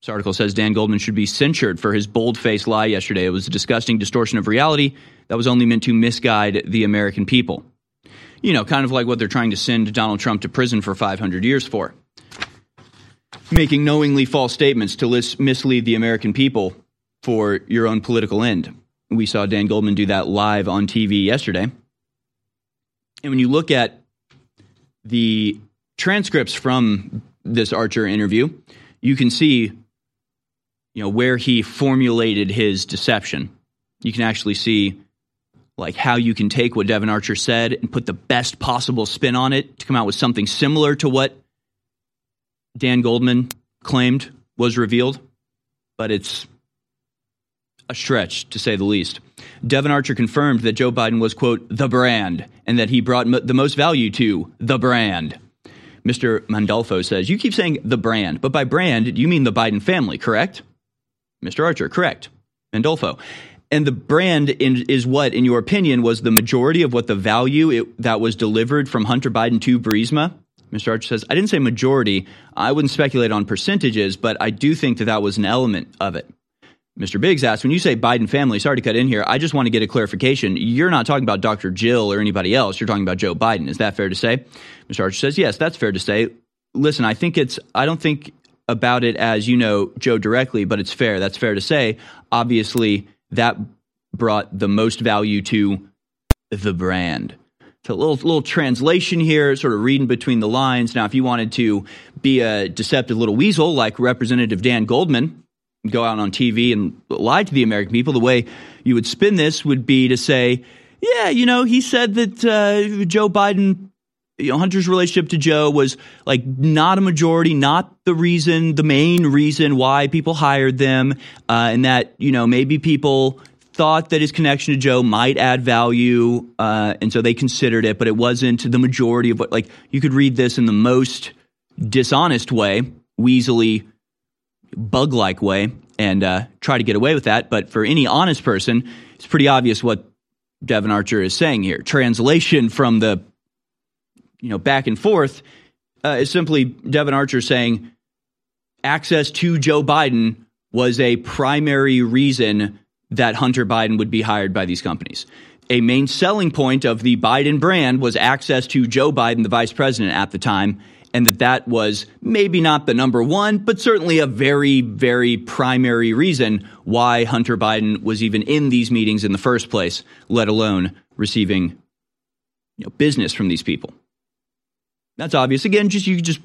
This article says Dan Goldman should be censured for his bold faced lie yesterday. It was a disgusting distortion of reality that was only meant to misguide the American people. You know, kind of like what they're trying to send Donald Trump to prison for 500 years for making knowingly false statements to mislead the American people for your own political end. We saw Dan Goldman do that live on TV yesterday. And when you look at the transcripts from this Archer interview, you can see you know where he formulated his deception. You can actually see like how you can take what Devon Archer said and put the best possible spin on it to come out with something similar to what Dan Goldman claimed was revealed, but it's a stretch to say the least. Devon Archer confirmed that Joe Biden was, quote, the brand, and that he brought the most value to the brand. Mr. Mandolfo says, You keep saying the brand, but by brand, you mean the Biden family, correct? Mr. Archer, correct. Mandolfo. And the brand in, is what, in your opinion, was the majority of what the value it, that was delivered from Hunter Biden to Burisma? Mr. Archer says, I didn't say majority. I wouldn't speculate on percentages, but I do think that that was an element of it. Mr. Biggs asks, when you say Biden family, sorry to cut in here, I just want to get a clarification. You're not talking about Dr. Jill or anybody else. You're talking about Joe Biden. Is that fair to say? Mr. Archer says, yes, that's fair to say. Listen, I think it's, I don't think about it as, you know, Joe directly, but it's fair. That's fair to say. Obviously, that brought the most value to the brand. So a little little translation here, sort of reading between the lines. Now, if you wanted to be a deceptive little weasel like Representative Dan Goldman, go out on TV and lie to the American people, the way you would spin this would be to say, yeah, you know, he said that uh, Joe Biden, you know, Hunter's relationship to Joe was like not a majority, not the reason, the main reason why people hired them, uh, and that, you know, maybe people thought that his connection to Joe might add value, uh, and so they considered it, but it wasn't the majority of what, like, you could read this in the most dishonest way, weaselly, bug like way and uh, try to get away with that. But for any honest person, it's pretty obvious what Devon Archer is saying here. Translation from the you know back and forth uh, is simply Devon Archer saying access to Joe Biden was a primary reason that Hunter Biden would be hired by these companies. A main selling point of the Biden brand was access to Joe Biden, the vice president at the time, and that that was maybe not the number one, but certainly a very, very primary reason why Hunter Biden was even in these meetings in the first place, let alone receiving you know, business from these people. That's obvious. Again, just you just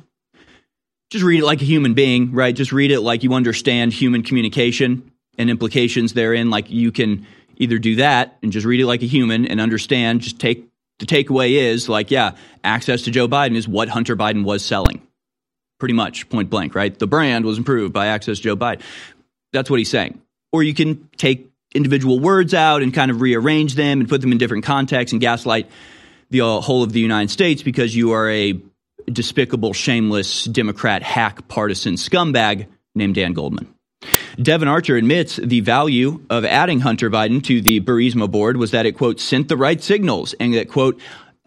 just read it like a human being, right? Just read it like you understand human communication and implications therein. Like you can either do that and just read it like a human and understand, just take the takeaway is like, yeah, access to Joe Biden is what Hunter Biden was selling. Pretty much, point blank, right? The brand was improved by access to Joe Biden. That's what he's saying. Or you can take individual words out and kind of rearrange them and put them in different contexts and gaslight the uh, whole of the United States because you are a despicable, shameless Democrat hack partisan scumbag named Dan Goldman. Devon Archer admits the value of adding Hunter Biden to the Burisma board was that it, quote, sent the right signals and that, quote,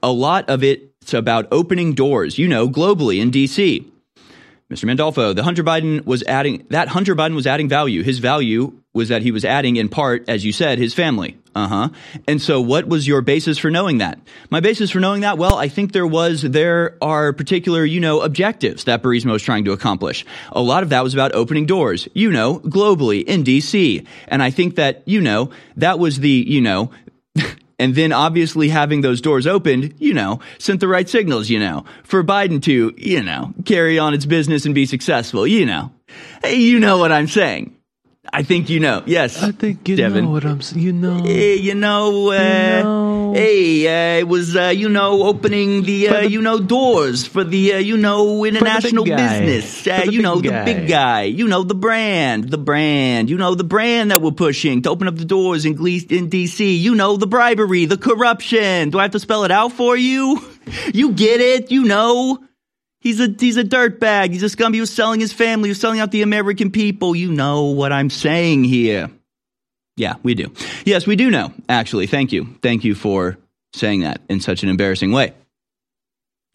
a lot of it's about opening doors, you know, globally in D.C. Mr. Mandolfo, the Hunter Biden was adding that Hunter Biden was adding value. His value was that he was adding in part, as you said, his family. Uh huh. And so, what was your basis for knowing that? My basis for knowing that, well, I think there was, there are particular, you know, objectives that Burisma was trying to accomplish. A lot of that was about opening doors, you know, globally in DC. And I think that, you know, that was the, you know, and then obviously having those doors opened, you know, sent the right signals, you know, for Biden to, you know, carry on its business and be successful, you know. Hey, you know what I'm saying. I think you know. Yes. I think you Devon. know what I'm saying. You know. Hey, you know, uh, You know. hey, uh, it was, uh, you know, opening the, uh, the- you know, doors for the, uh, you know, international business. Uh, you know, big the big guy. guy. You know, the brand, the brand. You know, the brand that we're pushing to open up the doors in, Gle- in D.C. You know, the bribery, the corruption. Do I have to spell it out for you? You get it. You know. He's a he's a dirtbag. He's a scum. He was selling his family. He was selling out the American people. You know what I'm saying here. Yeah, we do. Yes, we do know, actually. Thank you. Thank you for saying that in such an embarrassing way.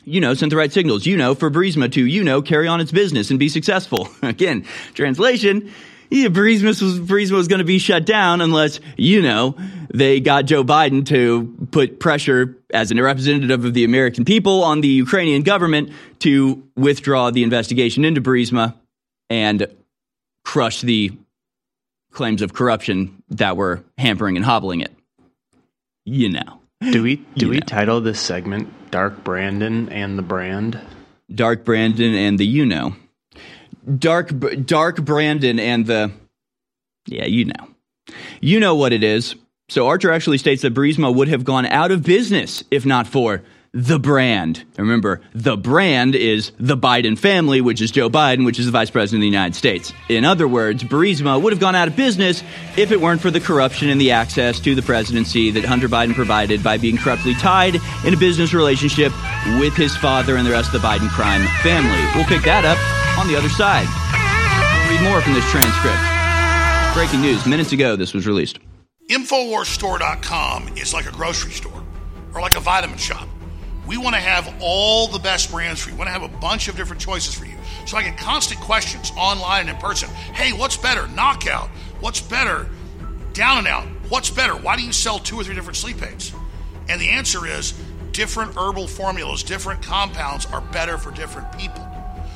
You know, sent the right signals. You know, for Burisma to, you know, carry on its business and be successful. Again, translation. Yeah, Burisma was, Burisma was going to be shut down unless, you know, they got Joe Biden to put pressure as a representative of the American people on the Ukrainian government to withdraw the investigation into Burisma and crush the claims of corruption that were hampering and hobbling it. You know. Do we do You we know. title this segment "Dark Brandon and the Brand"? Dark Brandon and the you know. Dark Dark Brandon and the Yeah, you know. You know what it is. So Archer actually states that Burisma would have gone out of business if not for the brand. Remember, the brand is the Biden family, which is Joe Biden, which is the vice president of the United States. In other words, Burisma would have gone out of business if it weren't for the corruption and the access to the presidency that Hunter Biden provided by being corruptly tied in a business relationship with his father and the rest of the Biden crime family. We'll pick that up on the other side. Read more from this transcript. Breaking news minutes ago, this was released. Infowarsstore.com is like a grocery store or like a vitamin shop. We want to have all the best brands for you. We want to have a bunch of different choices for you. So I get constant questions online and in person. Hey, what's better? Knockout. What's better? Down and out. What's better? Why do you sell two or three different sleep aids? And the answer is different herbal formulas, different compounds are better for different people.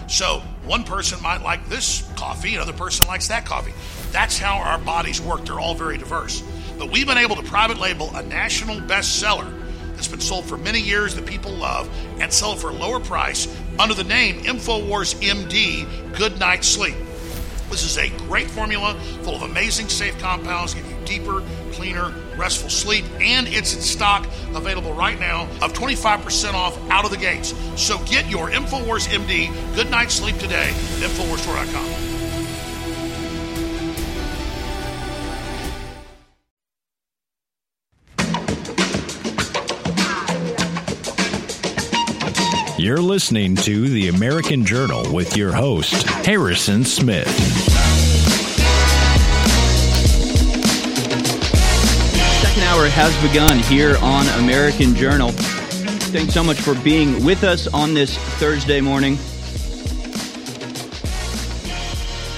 So one person might like this coffee, another person likes that coffee. That's how our bodies work. They're all very diverse. But we've been able to private label a national bestseller that's been sold for many years that people love and sell it for a lower price under the name InfoWars MD Good Night Sleep. This is a great formula full of amazing safe compounds, give you deeper, cleaner, restful sleep, and it's in stock available right now of 25% off out of the gates. So get your InfoWars MD Good Night Sleep today at InfoWarsStore.com. You're listening to The American Journal with your host, Harrison Smith. Second hour has begun here on American Journal. Thanks so much for being with us on this Thursday morning.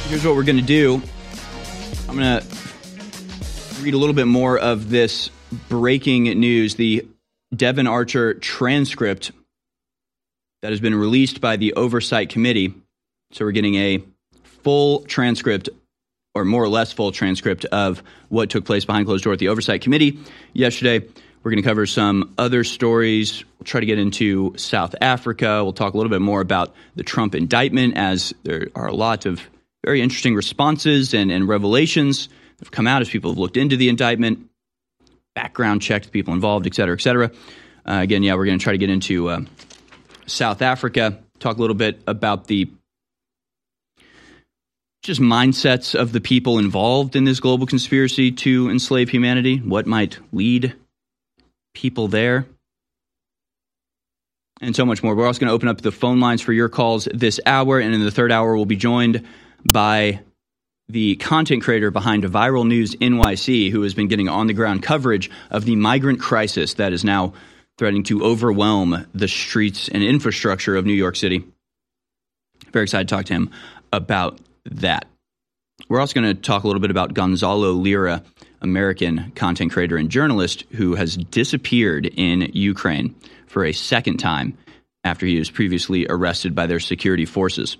Here's what we're going to do I'm going to read a little bit more of this breaking news the Devon Archer transcript that has been released by the Oversight Committee. So we're getting a full transcript, or more or less full transcript, of what took place behind closed door at the Oversight Committee yesterday. We're going to cover some other stories. We'll try to get into South Africa. We'll talk a little bit more about the Trump indictment, as there are a lot of very interesting responses and, and revelations that have come out as people have looked into the indictment, background checked people involved, et cetera, et cetera. Uh, again, yeah, we're going to try to get into uh, South Africa, talk a little bit about the just mindsets of the people involved in this global conspiracy to enslave humanity, what might lead people there, and so much more. We're also going to open up the phone lines for your calls this hour, and in the third hour, we'll be joined by the content creator behind Viral News NYC, who has been getting on the ground coverage of the migrant crisis that is now threatening to overwhelm the streets and infrastructure of New York City. Very excited to talk to him about that. We're also going to talk a little bit about Gonzalo Lira, American content creator and journalist who has disappeared in Ukraine for a second time after he was previously arrested by their security forces.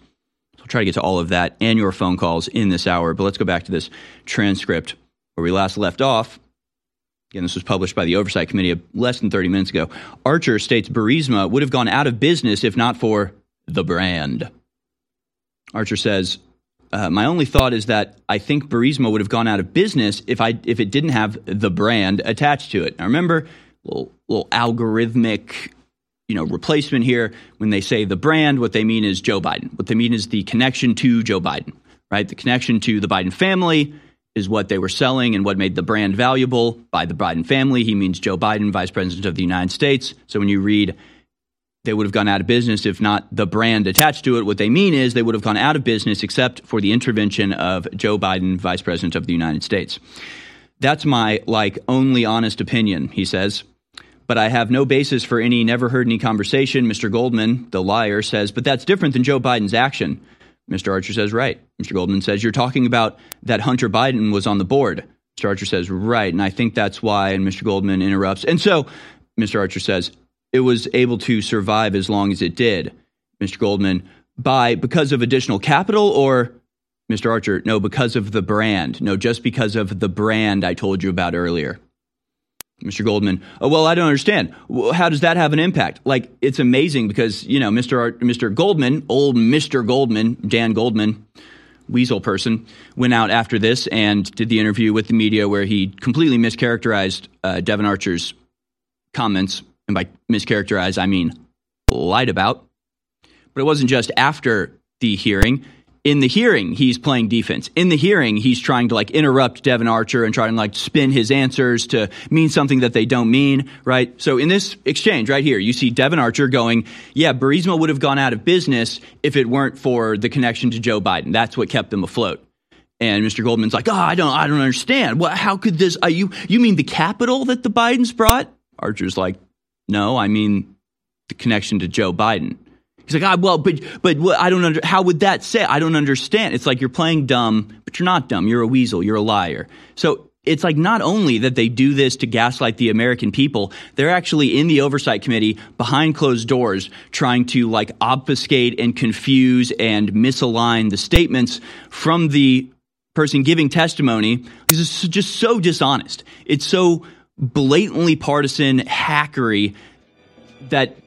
So I'll try to get to all of that and your phone calls in this hour, but let's go back to this transcript where we last left off Again, this was published by the Oversight Committee less than 30 minutes ago. Archer states Burisma would have gone out of business if not for the brand. Archer says, uh, my only thought is that I think Burisma would have gone out of business if I if it didn't have the brand attached to it. Now remember, little little algorithmic, you know, replacement here. When they say the brand, what they mean is Joe Biden. What they mean is the connection to Joe Biden, right? The connection to the Biden family, is what they were selling and what made the brand valuable by the Biden family. He means Joe Biden, Vice President of the United States. So when you read, they would have gone out of business if not the brand attached to it, what they mean is they would have gone out of business except for the intervention of Joe Biden, Vice President of the United States. That's my, like, only honest opinion, he says. But I have no basis for any never heard any conversation. Mr. Goldman, the liar, says, but that's different than Joe Biden's action. Mr. Archer says, right. Mr. Goldman says, you're talking about that Hunter Biden was on the board. Mr. Archer says, right. And I think that's why. And Mr. Goldman interrupts. And so Mr. Archer says, it was able to survive as long as it did. Mr. Goldman, by because of additional capital or Mr. Archer, no, because of the brand. No, just because of the brand I told you about earlier. Mr. Goldman, oh, well, I don't understand. How does that have an impact? Like, it's amazing because, you know, Mr. Art, Mr. Goldman, old Mr. Goldman, Dan Goldman, weasel person, went out after this and did the interview with the media where he completely mischaracterized uh, Devon Archer's comments and by mischaracterize, I mean lied about. But it wasn't just after the hearing. In the hearing, he's playing defense. In the hearing, he's trying to like interrupt Devon Archer and trying to like spin his answers to mean something that they don't mean, right? So in this exchange right here, you see Devon Archer going, yeah, Burisma would have gone out of business if it weren't for the connection to Joe Biden. That's what kept them afloat. And Mr. Goldman's like, oh, I don't, I don't understand. What, how could this? Uh, you, you mean the capital that the Bidens brought? Archer's like, no, I mean the connection to Joe Biden. He's like, ah, well, but but I don't under. How would that say? I don't understand. It's like you're playing dumb, but you're not dumb. You're a weasel. You're a liar. So it's like not only that they do this to gaslight the American people, they're actually in the oversight committee behind closed doors trying to like obfuscate and confuse and misalign the statements from the person giving testimony. This is just so dishonest. It's so blatantly partisan hackery that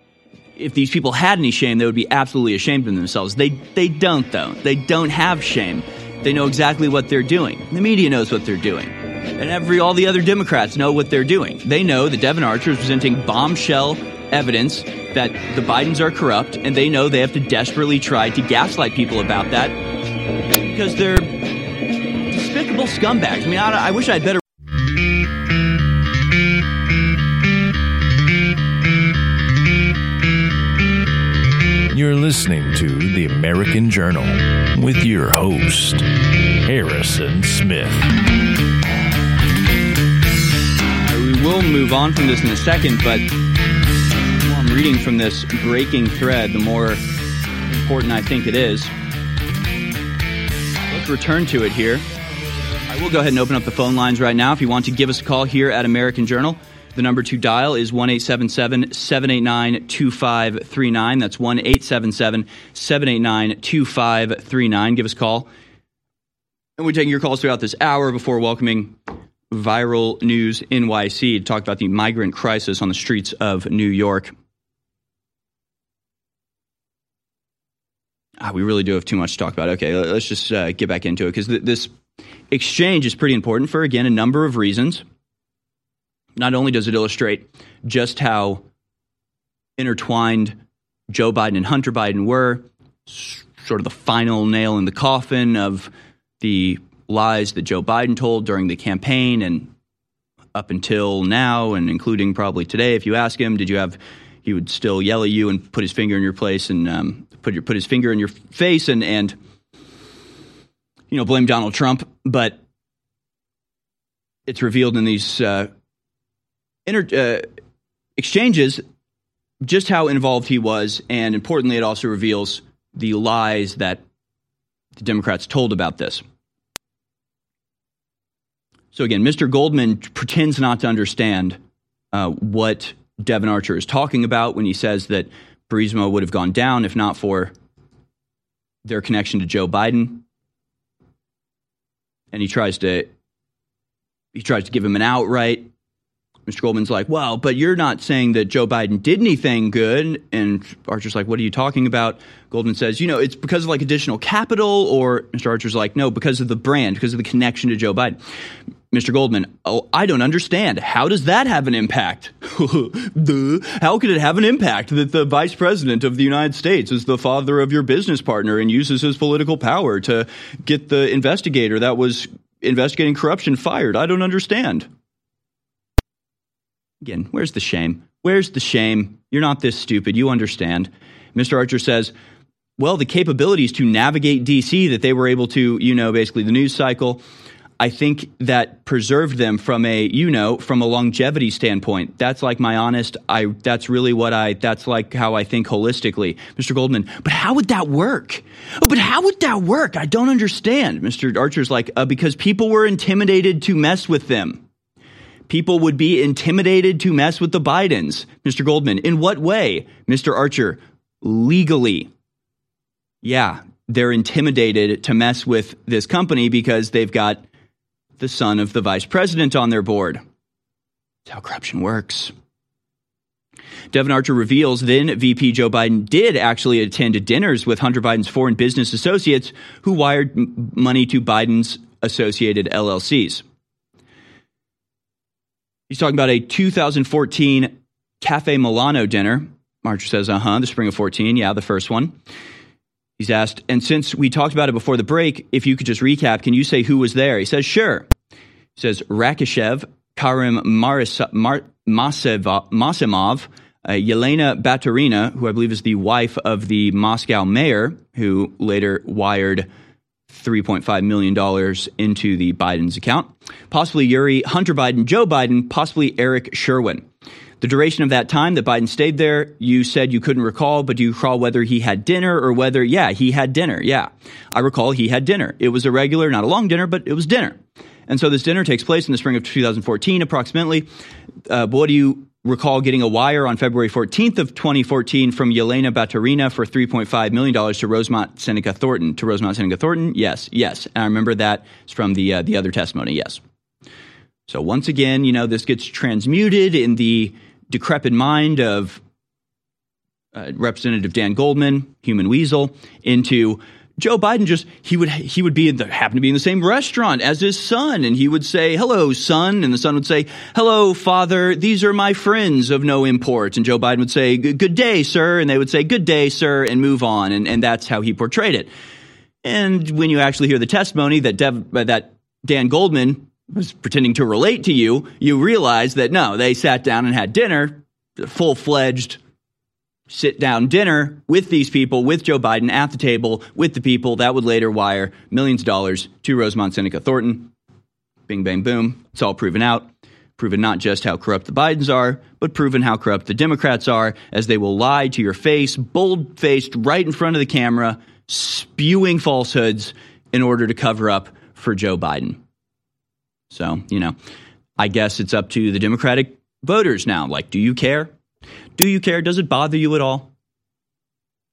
if these people had any shame, they would be absolutely ashamed of themselves. They they don't though. They don't have shame. They know exactly what they're doing. The media knows what they're doing. And every all the other Democrats know what they're doing. They know that Devon Archer is presenting bombshell evidence that the Bidens are corrupt, and they know they have to desperately try to gaslight people about that because they're despicable scumbags. I mean, I, I wish I had better. Journal with your host, Harrison Smith. We will move on from this in a second, but the more I'm reading from this breaking thread, the more important I think it is. Let's return to it here. I will go ahead and open up the phone lines right now if you want to give us a call here at American Journal. The number to dial is 1 789 2539. That's 1 789 2539. Give us a call. And we're taking your calls throughout this hour before welcoming Viral News NYC to talk about the migrant crisis on the streets of New York. Ah, we really do have too much to talk about. Okay, let's just uh, get back into it because th- this exchange is pretty important for, again, a number of reasons. Not only does it illustrate just how intertwined Joe Biden and Hunter Biden were, sort of the final nail in the coffin of the lies that Joe Biden told during the campaign and up until now, and including probably today. If you ask him, did you have, he would still yell at you and put his finger in your place and um, put your put his finger in your face and and you know blame Donald Trump, but it's revealed in these uh, inter- uh, exchanges just how involved he was, and importantly, it also reveals the lies that the Democrats told about this. So again, Mr. Goldman pretends not to understand uh, what Devon Archer is talking about when he says that Burisma would have gone down if not for their connection to Joe Biden. And he tries to he tries to give him an outright. Mr. Goldman's like, well, but you're not saying that Joe Biden did anything good. And Archer's like, what are you talking about? Goldman says, you know, it's because of like additional capital, or Mr. Archer's like, no, because of the brand, because of the connection to Joe Biden. Mr. Goldman, oh, I don't understand. How does that have an impact? How could it have an impact that the vice president of the United States is the father of your business partner and uses his political power to get the investigator that was investigating corruption fired? I don't understand. Again, where's the shame? Where's the shame? You're not this stupid. You understand. Mr. Archer says, well, the capabilities to navigate DC that they were able to, you know, basically the news cycle, I think that preserved them from a, you know, from a longevity standpoint. That's like my honest, I, that's really what I, that's like how I think holistically. Mr. Goldman, but how would that work? Oh, but how would that work? I don't understand. Mr. Archer's like, uh, because people were intimidated to mess with them people would be intimidated to mess with the Bidens. Mr. Goldman, in what way? Mr. Archer, legally. Yeah, they're intimidated to mess with this company because they've got the son of the vice president on their board. That's how corruption works. Devon Archer reveals then VP Joe Biden did actually attend dinners with Hunter Biden's foreign business associates who wired money to Biden's associated LLCs. He's talking about a 2014 Cafe Milano dinner. Marcher says, uh huh, the spring of 14. Yeah, the first one. He's asked, and since we talked about it before the break, if you could just recap, can you say who was there? He says, sure. He says, Rakishev, Karim Maris, Mar, Massimov, uh, Yelena Baturina, who I believe is the wife of the Moscow mayor, who later wired $3.5 million into the Biden's account. Possibly Yuri, Hunter Biden, Joe Biden, possibly Eric Schwerin. The duration of that time that Biden stayed there, you said you couldn't recall, but do you recall whether he had dinner or whether, yeah, he had dinner. Yeah. I recall he had dinner. It was a regular, not a long dinner, but it was dinner. And so this dinner takes place in the spring of 2014, approximately. Uh, what do you recall getting a wire on February 14th of 2014 from Yelena Baturina for $3.5 million to Rosemont Seneca Thornton. To Rosemont Seneca Thornton? Yes, yes. And I remember that from the, uh, the other testimony, yes. So once again, you know, this gets transmuted in the decrepit mind of uh, Representative Dan Goldman, human weasel, into Joe Biden just he would he would be in the happen to be in the same restaurant as his son, and he would say, "Hello, son," and the son would say, "Hello, father. These are my friends of no import." And Joe Biden would say, "Good day, sir," and they would say, "Good day, sir," and move on, and and that's how he portrayed it. And when you actually hear the testimony that Dev, uh, that Dan Goldman was pretending to relate to you, you realize that no, they sat down and had dinner, full fledged sit down dinner with these people, with Joe Biden at the table, with the people that would later wire millions of dollars to Rosemont Seneca Thornton. Bing, bang, boom. It's all proven out. Proven not just how corrupt the Bidens are, but proven how corrupt the Democrats are, as they will lie to your face, bold faced, right in front of the camera, spewing falsehoods in order to cover up for Joe Biden. So, you know, I guess it's up to the Democratic voters now. Like, do you care? Do you care? Does it bother you at all?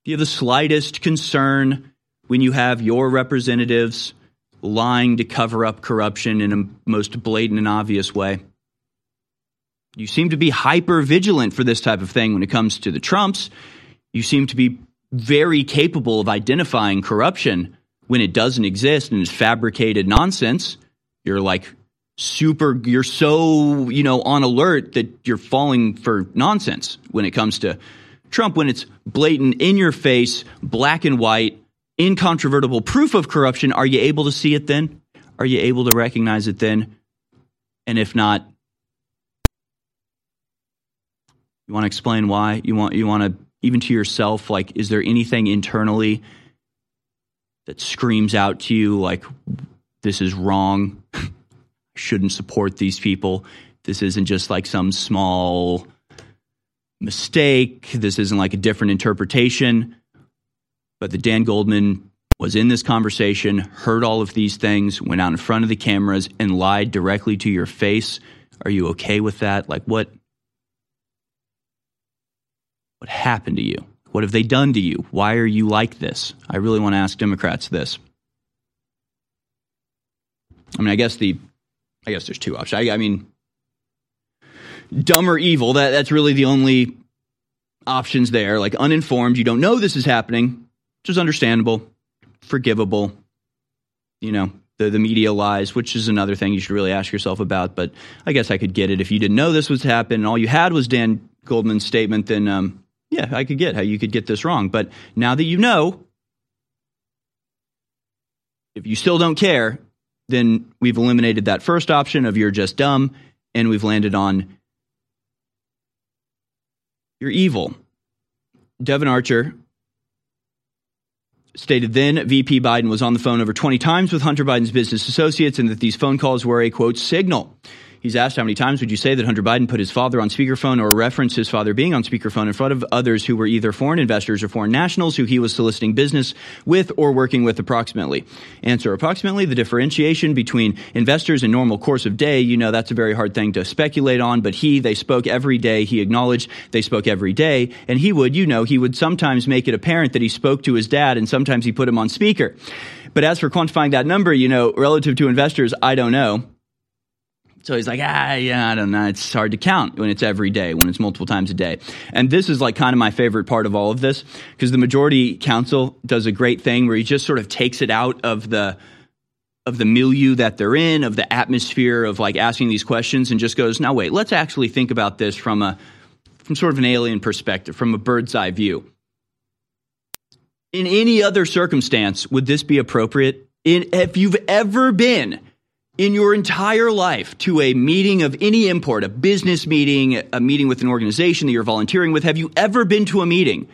Do you have the slightest concern when you have your representatives lying to cover up corruption in a most blatant and obvious way? You seem to be hyper vigilant for this type of thing when it comes to the Trumps. You seem to be very capable of identifying corruption when it doesn't exist and is fabricated nonsense. You're like super you're so you know on alert that you're falling for nonsense when it comes to Trump when it's blatant in your face black and white incontrovertible proof of corruption. Are you able to see it then? Are you able to recognize it then? And if not you want to explain why? You want you want to even to yourself like is there anything internally that screams out to you like this is wrong shouldn't support these people. This isn't just like some small mistake. This isn't like a different interpretation. But the Dan Goldman was in this conversation, heard all of these things, went out in front of the cameras and lied directly to your face. Are you okay with that? Like what what happened to you? What have they done to you? Why are you like this? I really want to ask Democrats this. I mean, I guess the I guess there's two options. I, I mean, dumb or evil. That that's really the only options there. Like uninformed, you don't know this is happening, which is understandable, forgivable. You know, the the media lies, which is another thing you should really ask yourself about. But I guess I could get it if you didn't know this was happening. All you had was Dan Goldman's statement. Then, um, yeah, I could get how you could get this wrong. But now that you know, if you still don't care, then we've eliminated that first option of you're just dumb, and we've landed on you're evil. Devon Archer stated then VP Biden was on the phone over 20 times with Hunter Biden's business associates and that these phone calls were a quote signal He's asked how many times would you say that Hunter Biden put his father on speakerphone or reference his father being on speakerphone in front of others who were either foreign investors or foreign nationals who he was soliciting business with or working with approximately. Answer approximately the differentiation between investors and normal course of day, you know, that's a very hard thing to speculate on, but he, they spoke every day. He acknowledged they spoke every day. And he would, you know, he would sometimes make it apparent that he spoke to his dad and sometimes he put him on speaker. But as for quantifying that number, you know, relative to investors, I don't know. So he's like, ah, yeah, I don't know. It's hard to count when it's every day, when it's multiple times a day. And this is like kind of my favorite part of all of this because the majority council does a great thing where he just sort of takes it out of the of the milieu that they're in, of the atmosphere of like asking these questions and just goes, now wait, let's actually think about this from a from sort of an alien perspective, from a bird's eye view. In any other circumstance, would this be appropriate? In, if you've ever been in your entire life to a meeting of any import, a business meeting, a meeting with an organization that you're volunteering with, have you ever been to a meeting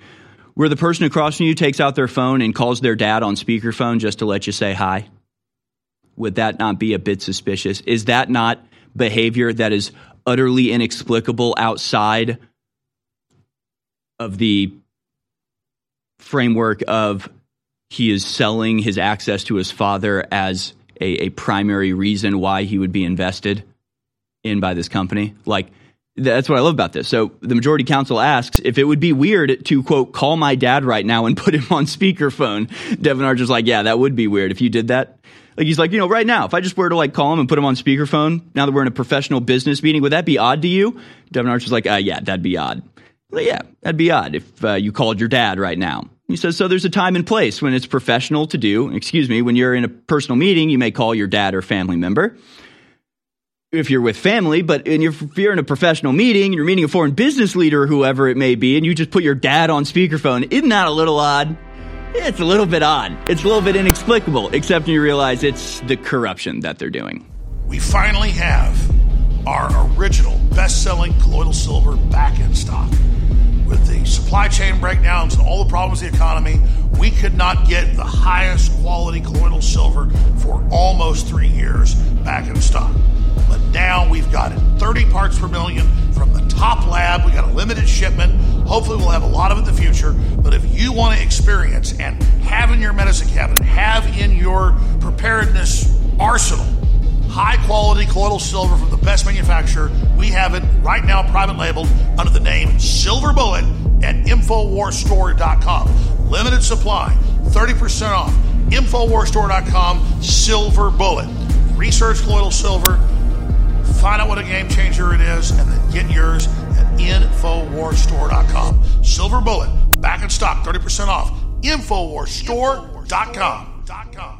where the person across from you takes out their phone and calls their dad on speakerphone just to let you say hi? Would that not be a bit suspicious? Is that not behavior that is utterly inexplicable outside of the framework of he is selling his access to his father as a, a primary reason why he would be invested in by this company. Like, that's what I love about this. So the majority council asks if it would be weird to quote call my dad right now and put him on speakerphone. Devon Archer's like, yeah, that would be weird if you did that. Like he's like, you know, right now, if I just were to like call him and put him on speakerphone, now that we're in a professional business meeting, would that be odd to you? Devon Archer's like, uh, yeah, that'd be odd. Like, yeah, that'd be odd if uh, you called your dad right now. He says, so there's a time and place when it's professional to do. Excuse me, when you're in a personal meeting, you may call your dad or family member. If you're with family, but if you're in a professional meeting, you're meeting a foreign business leader or whoever it may be, and you just put your dad on speakerphone, isn't that a little odd? It's a little bit odd. It's a little bit inexplicable, except when you realize it's the corruption that they're doing. We finally have our original best selling colloidal silver back in stock with the supply chain breakdowns and all the problems of the economy, we could not get the highest quality colloidal silver for almost three years back in stock. But now we've got it 30 parts per million from the top lab. We got a limited shipment. Hopefully, we'll have a lot of it in the future. But if you want to experience and have in your medicine cabinet, have in your preparedness arsenal, high quality colloidal silver from the best manufacturer. We have it right now private labeled under the name Silver Bullet at InfoWarsStore.com. Limited supply, 30% off. InfoWarsStore.com, Silver Bullet. Research colloidal silver, find out what a game changer it is, and then get yours at InfoWarsStore.com. Silver Bullet, back in stock, 30% off. InfoWarsStore.com.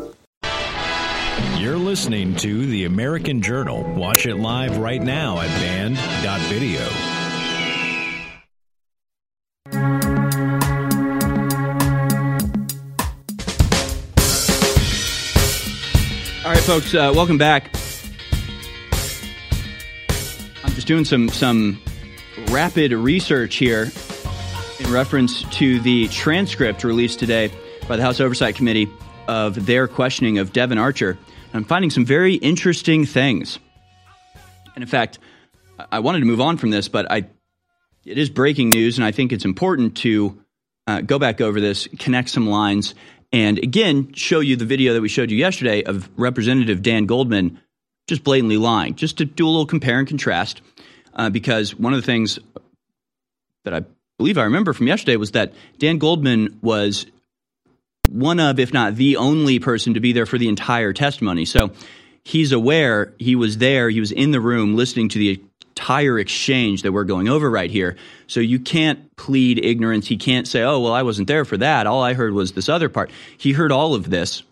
Listening to The American Journal. Watch it live right now at band.video. All right, folks, uh, welcome back. I'm just doing some some rapid research here in reference to the transcript released today by the House Oversight Committee of their questioning of Devon Archer. I'm finding some very interesting things. And in fact, I wanted to move on from this, but I it is breaking news, and I think it's important to uh, go back over this, connect some lines, and again show you the video that we showed you yesterday of Representative Dan Goldman just blatantly lying, just to do a little compare and contrast. Uh, because one of the things that I believe I remember from yesterday was that Dan Goldman was one of, if not the only person to be there for the entire testimony. So he's aware, he was there, he was in the room listening to the entire exchange that we're going over right here. So you can't plead ignorance. He can't say, oh, well, I wasn't there for that. All I heard was this other part. He heard all of this.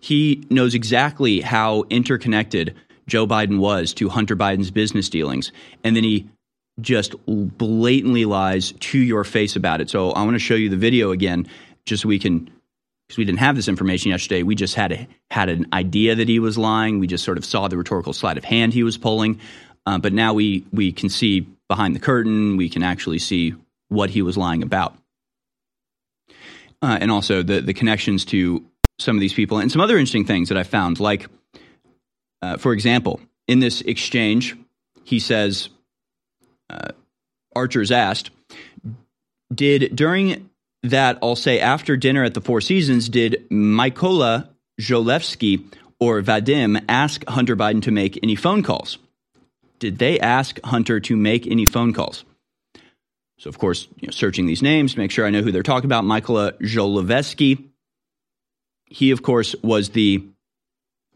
He knows exactly how interconnected Joe Biden was to Hunter Biden's business dealings. And then he just blatantly lies to your face about it. So I want to show you the video again, just so we can because we didn't have this information yesterday. We just had a, had an idea that he was lying. We just sort of saw the rhetorical sleight of hand he was pulling. Uh, but now we we can see behind the curtain. We can actually see what he was lying about, uh, and also the the connections to some of these people and some other interesting things that I found. Like, uh, for example, in this exchange, he says, uh, Archer's asked, did during that, I'll say after dinner at the Four Seasons, did Mykola Zlochevsky or Vadim ask Hunter Biden to make any phone calls? Did they ask Hunter to make any phone calls? So, of course, you know, searching these names to make sure I know who they're talking about. Mykola Zlochevsky. He, of course, was the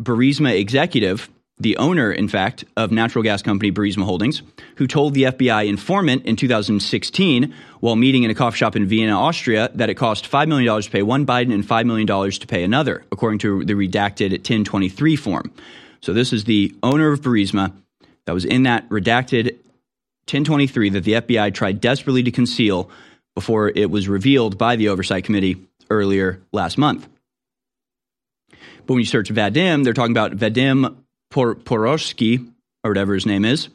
Burisma executive the owner, in fact, of natural gas company Burisma Holdings, who told the FBI informant in 2016 while meeting in a coffee shop in Vienna, Austria, that it cost $5 million to pay one Biden and $5 million to pay another, according to the redacted 1023 form. So this is the owner of Burisma that was in that redacted 1023 that the FBI tried desperately to conceal before it was revealed by the Oversight Committee earlier last month. But when you search Vadim, they're talking about Vadim Por- Poroshki, or whatever his name is.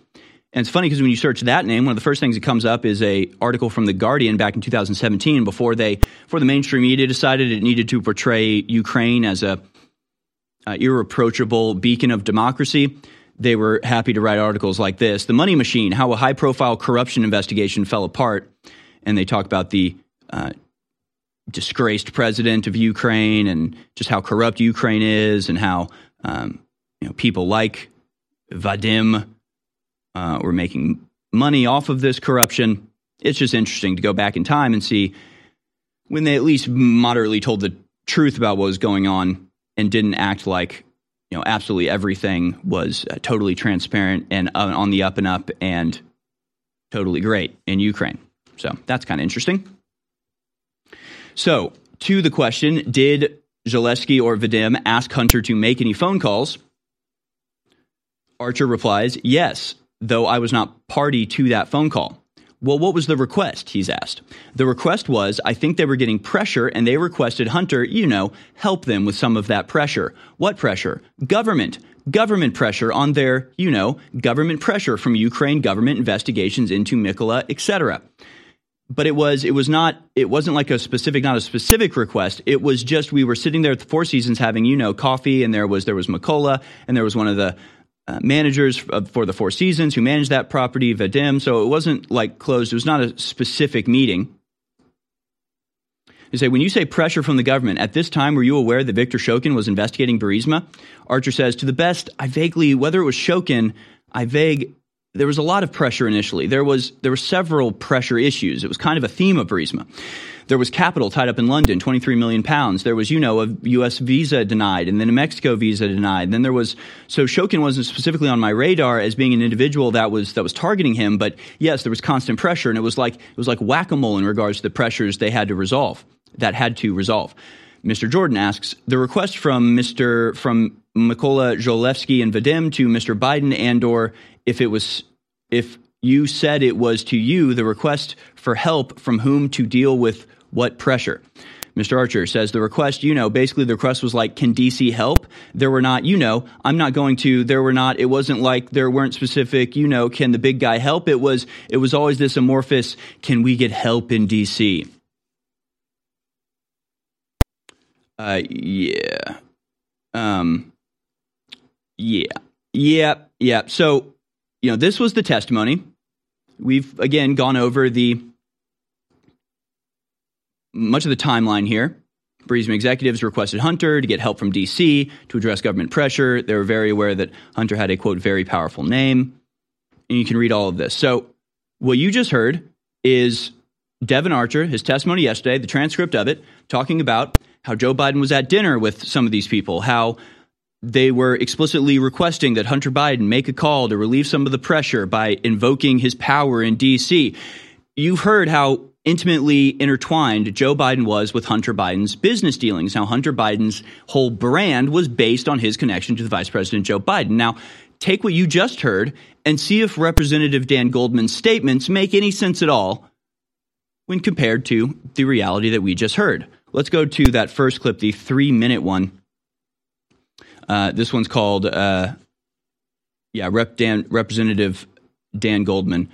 And it's funny because when you search that name, one of the first things that comes up is a article from the Guardian back in 2017 before they before the mainstream media decided it needed to portray Ukraine as a irreproachable beacon of democracy. They were happy to write articles like this: "The Money Machine: How a High-Profile Corruption Investigation Fell Apart," and they talk about the uh, disgraced president of Ukraine and just how corrupt Ukraine is, and how um, you know, people like Vadim uh, were making money off of this corruption. It's just interesting to go back in time and see when they at least moderately told the truth about what was going on and didn't act like you know absolutely everything was uh, totally transparent and uh, on the up and up and totally great in Ukraine. So that's kind of interesting. So to the question, did Zaleski or Vadim ask Hunter to make any phone calls? Archer replies, Yes, though I was not party to that phone call. Well, what was the request? He's asked. The request was I think they were getting pressure and they requested Hunter, you know, help them with some of that pressure. What pressure? Government. Government pressure on their, you know, government pressure from Ukraine government investigations into Mykola, etc. But it was it was not it wasn't like a specific not a specific request. It was just we were sitting there at the Four Seasons having you know coffee and there was there was Mykola and there was one of the uh, managers for the Four Seasons who managed that property, Vadim. So it wasn't like closed. It was not a specific meeting. They say, when you say pressure from the government, at this time, were you aware that Victor Shokin was investigating Burisma? Archer says, to the best, I vaguely, whether it was Shokin, I vague, there was a lot of pressure initially. There was, there were several pressure issues. It was kind of a theme of Burisma. There was capital tied up in London, 23 million pounds. There was, you know, a U.S. visa denied and then a Mexico visa denied. Then there was, so Shokin wasn't specifically on my radar as being an individual that was, that was targeting him. But yes, there was constant pressure and it was like, it was like whack-a-mole in regards to the pressures they had to resolve, that had to resolve. Mr. Jordan asks, the request from Mr. from Mykola Zlochevsky and Vadim to Mr. Biden and or if it was, if you said it was to you the request for help from whom to deal with what pressure? Mr. Archer says the request, you know, basically the request was like, can DC help? There were not, you know, I'm not going to, there were not, it wasn't like there weren't specific, you know, can the big guy help? It was, it was always this amorphous, can we get help in DC? Uh, yeah. Um, yeah. Yeah. Yeah. So, you know, this was the testimony. We've again gone over the much of the timeline here. Burisma executives requested Hunter to get help from DC to address government pressure. They were very aware that Hunter had a quote, very powerful name. And you can read all of this. So, what you just heard is Devon Archer, his testimony yesterday, the transcript of it, talking about how Joe Biden was at dinner with some of these people, how they were explicitly requesting that Hunter Biden make a call to relieve some of the pressure by invoking his power in DC. You've heard how intimately intertwined Joe Biden was with Hunter Biden's business dealings. Now, Hunter Biden's whole brand was based on his connection to the Vice President Joe Biden. Now, take what you just heard and see if Representative Dan Goldman's statements make any sense at all when compared to the reality that we just heard. Let's go to that first clip, the three minute one. Uh, this one's called uh, Yeah, Rep Dan, Representative Dan Goldman.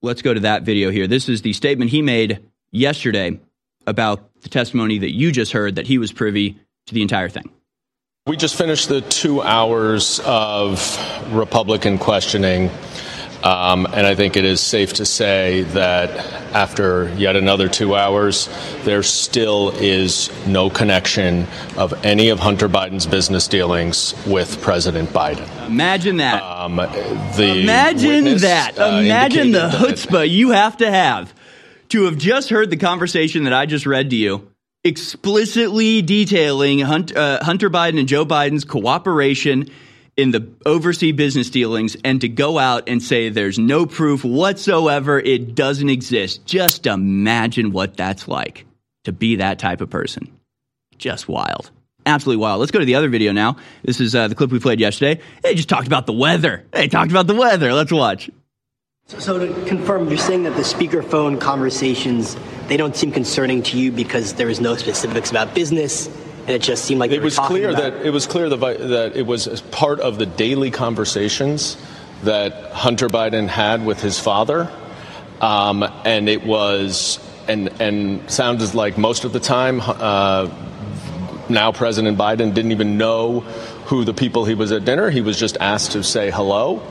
Let's go to that video here. This is the statement he made yesterday about the testimony that you just heard that he was privy to the entire thing. We just finished the two hours of Republican questioning. Um, and I think it is safe to say that after yet another two hours, there still is no connection of any of Hunter Biden's business dealings with President Biden. Imagine that. Um, the Imagine witness, that. uh, Imagine the indicated that- you have to have to have just heard the conversation that I just read to you, explicitly detailing Hunt, uh, Hunter Biden and Joe Biden's cooperation in the overseas business dealings, and to go out and say there's no proof whatsoever, it doesn't exist. Just imagine what that's like to be that type of person. Just wild. Absolutely wild. Let's go to the other video now. This is uh, the clip we played yesterday. They just talked about the weather. They talked about the weather. Let's watch. So, so to confirm, you're saying that the speakerphone conversations they don't seem concerning to you because there is no specifics about business, and it just seemed like it was clear about- that it was clear that, that it was part of the daily conversations that Hunter Biden had with his father, um, and it was and and sounded like most of the time. Uh, now President Biden didn't even know who the people he was at dinner. He was just asked to say hello.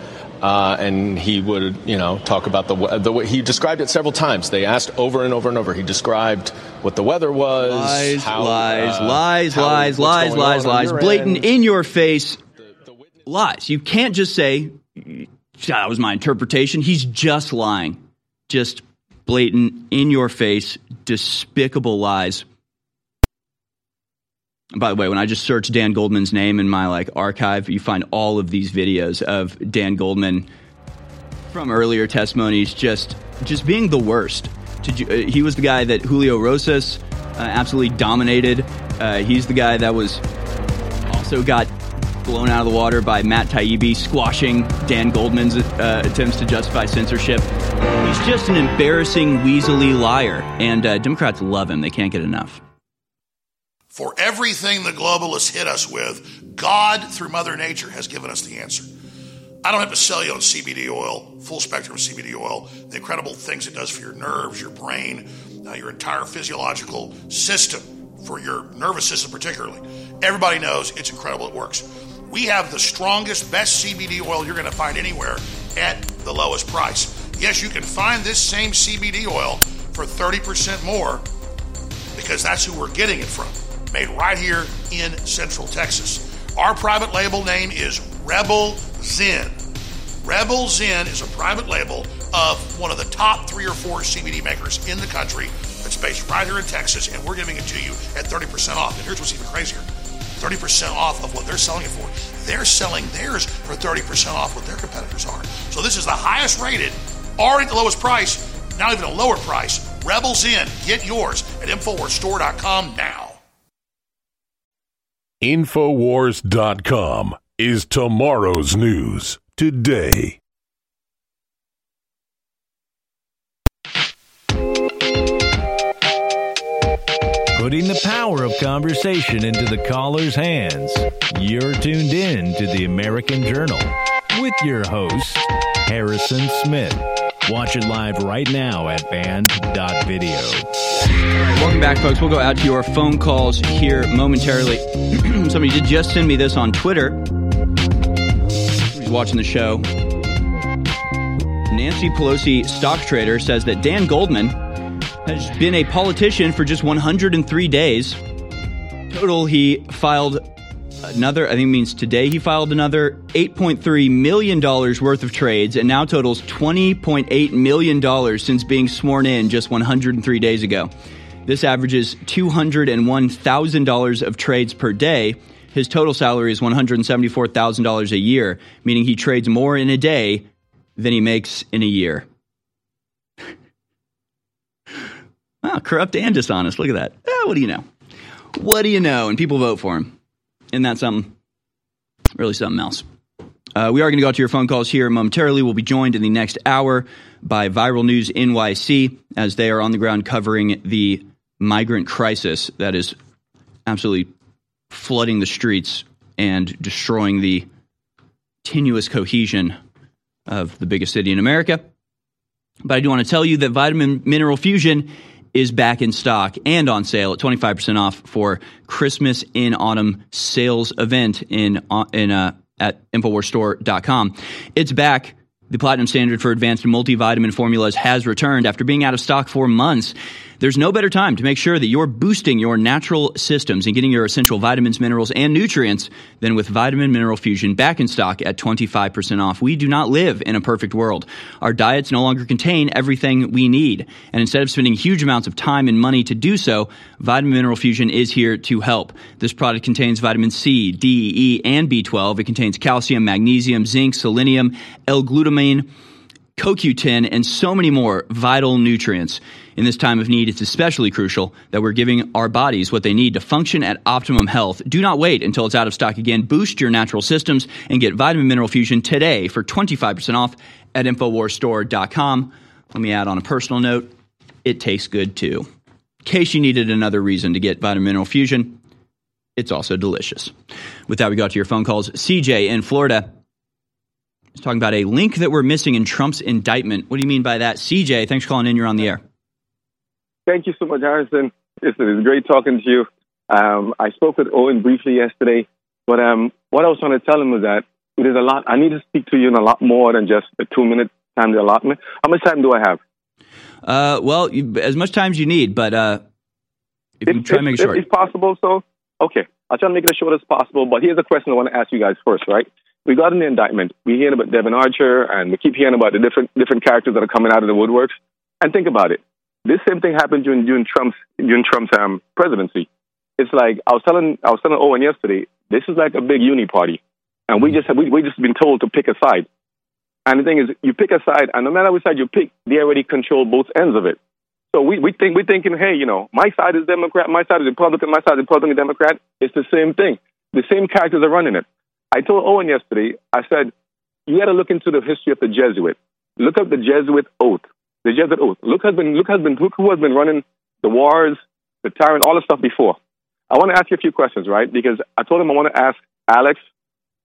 Uh, and he would, you know, talk about the the way he described it several times. They asked over and over and over. He described what the weather was, Lies, how, lies, uh, lies, how- lies, lies, lies, lies. Blatant end. in your face lies. You can't just say, that was my interpretation. He's just lying. Just blatant, in your face, despicable lies. By the way, when I just search Dan Goldman's name in my like archive, you find all of these videos of Dan Goldman from earlier testimonies just just being the worst. To, uh, he was the guy that Julio Rosas uh, absolutely dominated. Uh, he's the guy that was also got blown out of the water by Matt Taibbi squashing Dan Goldman's uh, attempts to justify censorship. He's just an embarrassing, weaselly liar, and uh, Democrats love him. They can't get enough. For everything the globalists hit us with, God, through Mother Nature, has given us the answer. I don't have to sell you on CBD oil, full spectrum CBD oil, the incredible things it does for your nerves, your brain, uh, your entire physiological system, for your nervous system particularly. Everybody knows it's incredible, it works. We have the strongest, best CBD oil you're going to find anywhere at the lowest price. Yes, you can find this same CBD oil for 30% more because that's who we're getting it from. Made right here in Central Texas. Our private label name is Rebel Zen. Rebel Zen is a private label of one of the top three or four CBD makers in the country that's based right here in Texas, and we're giving it to you at 30% off. And here's what's even crazier 30% off of what they're selling it for. They're selling theirs for 30% off what their competitors are. So this is the highest rated, already the lowest price, not even a lower price. Rebel Zen. Get yours at InfoWarsStore.com now. Infowars.com is tomorrow's news today. Putting the power of conversation into the caller's hands. You're tuned in to the American Journal with your host, Harrison Smith. Watch it live right now at band.video. Welcome back, folks. We'll go out to your phone calls here momentarily. Somebody did just send me this on Twitter. Who's watching the show? Nancy Pelosi, stock trader, says that Dan Goldman has been a politician for just 103 days. Total, he filed another, I think means today, he filed another $8.3 million worth of trades and now totals $20.8 million since being sworn in just 103 days ago. This averages $201,000 of trades per day. His total salary is $174,000 a year, meaning he trades more in a day than he makes in a year. Wow, corrupt and dishonest. Look at that. Eh, what do you know? What do you know? And people vote for him. Isn't that something? Really something else. Uh, we are going to go out to your phone calls here momentarily. We'll be joined in the next hour by Viral News NYC as they are on the ground covering the migrant crisis that is absolutely flooding the streets and destroying the tenuous cohesion of the biggest city in America. But I do want to tell you that Vitamin Mineral Fusion is back in stock and on sale at 25% off for Christmas in Autumn sales event in, uh, in uh, at InfoWarsStore.com. It's back. The platinum standard for advanced multivitamin formulas has returned after being out of stock for months. There's no better time to make sure that you're boosting your natural systems and getting your essential vitamins, minerals, and nutrients than with Vitamin Mineral Fusion back in stock at 25% off. We do not live in a perfect world. Our diets no longer contain everything we need. And instead of spending huge amounts of time and money to do so, Vitamin Mineral Fusion is here to help. This product contains vitamin C, D, E, and B12. It contains calcium, magnesium, zinc, selenium, L-glutamine, CoQ10, and so many more vital nutrients. In this time of need, it's especially crucial that we're giving our bodies what they need to function at optimum health. Do not wait until it's out of stock again. Boost your natural systems and get Vitamin Mineral Fusion today for 25% off at InfoWarsStore.com. Let me add on a personal note it tastes good too. In case you needed another reason to get Vitamin Mineral Fusion, it's also delicious. With that, we got to your phone calls. CJ in Florida is talking about a link that we're missing in Trump's indictment. What do you mean by that? CJ, thanks for calling in. You're on the air. Thank you so much, Harrison. Listen, it's great talking to you. Um, I spoke with Owen briefly yesterday, but um, what I was trying to tell him was that there's a lot. I need to speak to you in a lot more than just a two minute time allotment. How much time do I have? Uh, well, you, as much time as you need, but uh, if, if you try to make it short. If possible, so, okay. I'll try to make it as short as possible, but here's a question I want to ask you guys first, right? We got an indictment. We hear about Devon Archer, and we keep hearing about the different different characters that are coming out of the woodworks. And think about it. This same thing happened during during Trump's during Trump's um, presidency. It's like I was telling I was telling Owen yesterday. This is like a big uni party, and we just have, we we just been told to pick a side. And the thing is, you pick a side, and no matter which side you pick, they already control both ends of it. So we, we think we're thinking, hey, you know, my side is Democrat, my side is Republican, my side is Republican, Democrat. It's the same thing. The same characters are running it. I told Owen yesterday. I said, you got to look into the history of the Jesuit. Look up the Jesuit oath the Jesuit oath. Look has been look has been look who has been running the wars, the tyrant, all the stuff before. I want to ask you a few questions, right? Because I told him I want to ask Alex,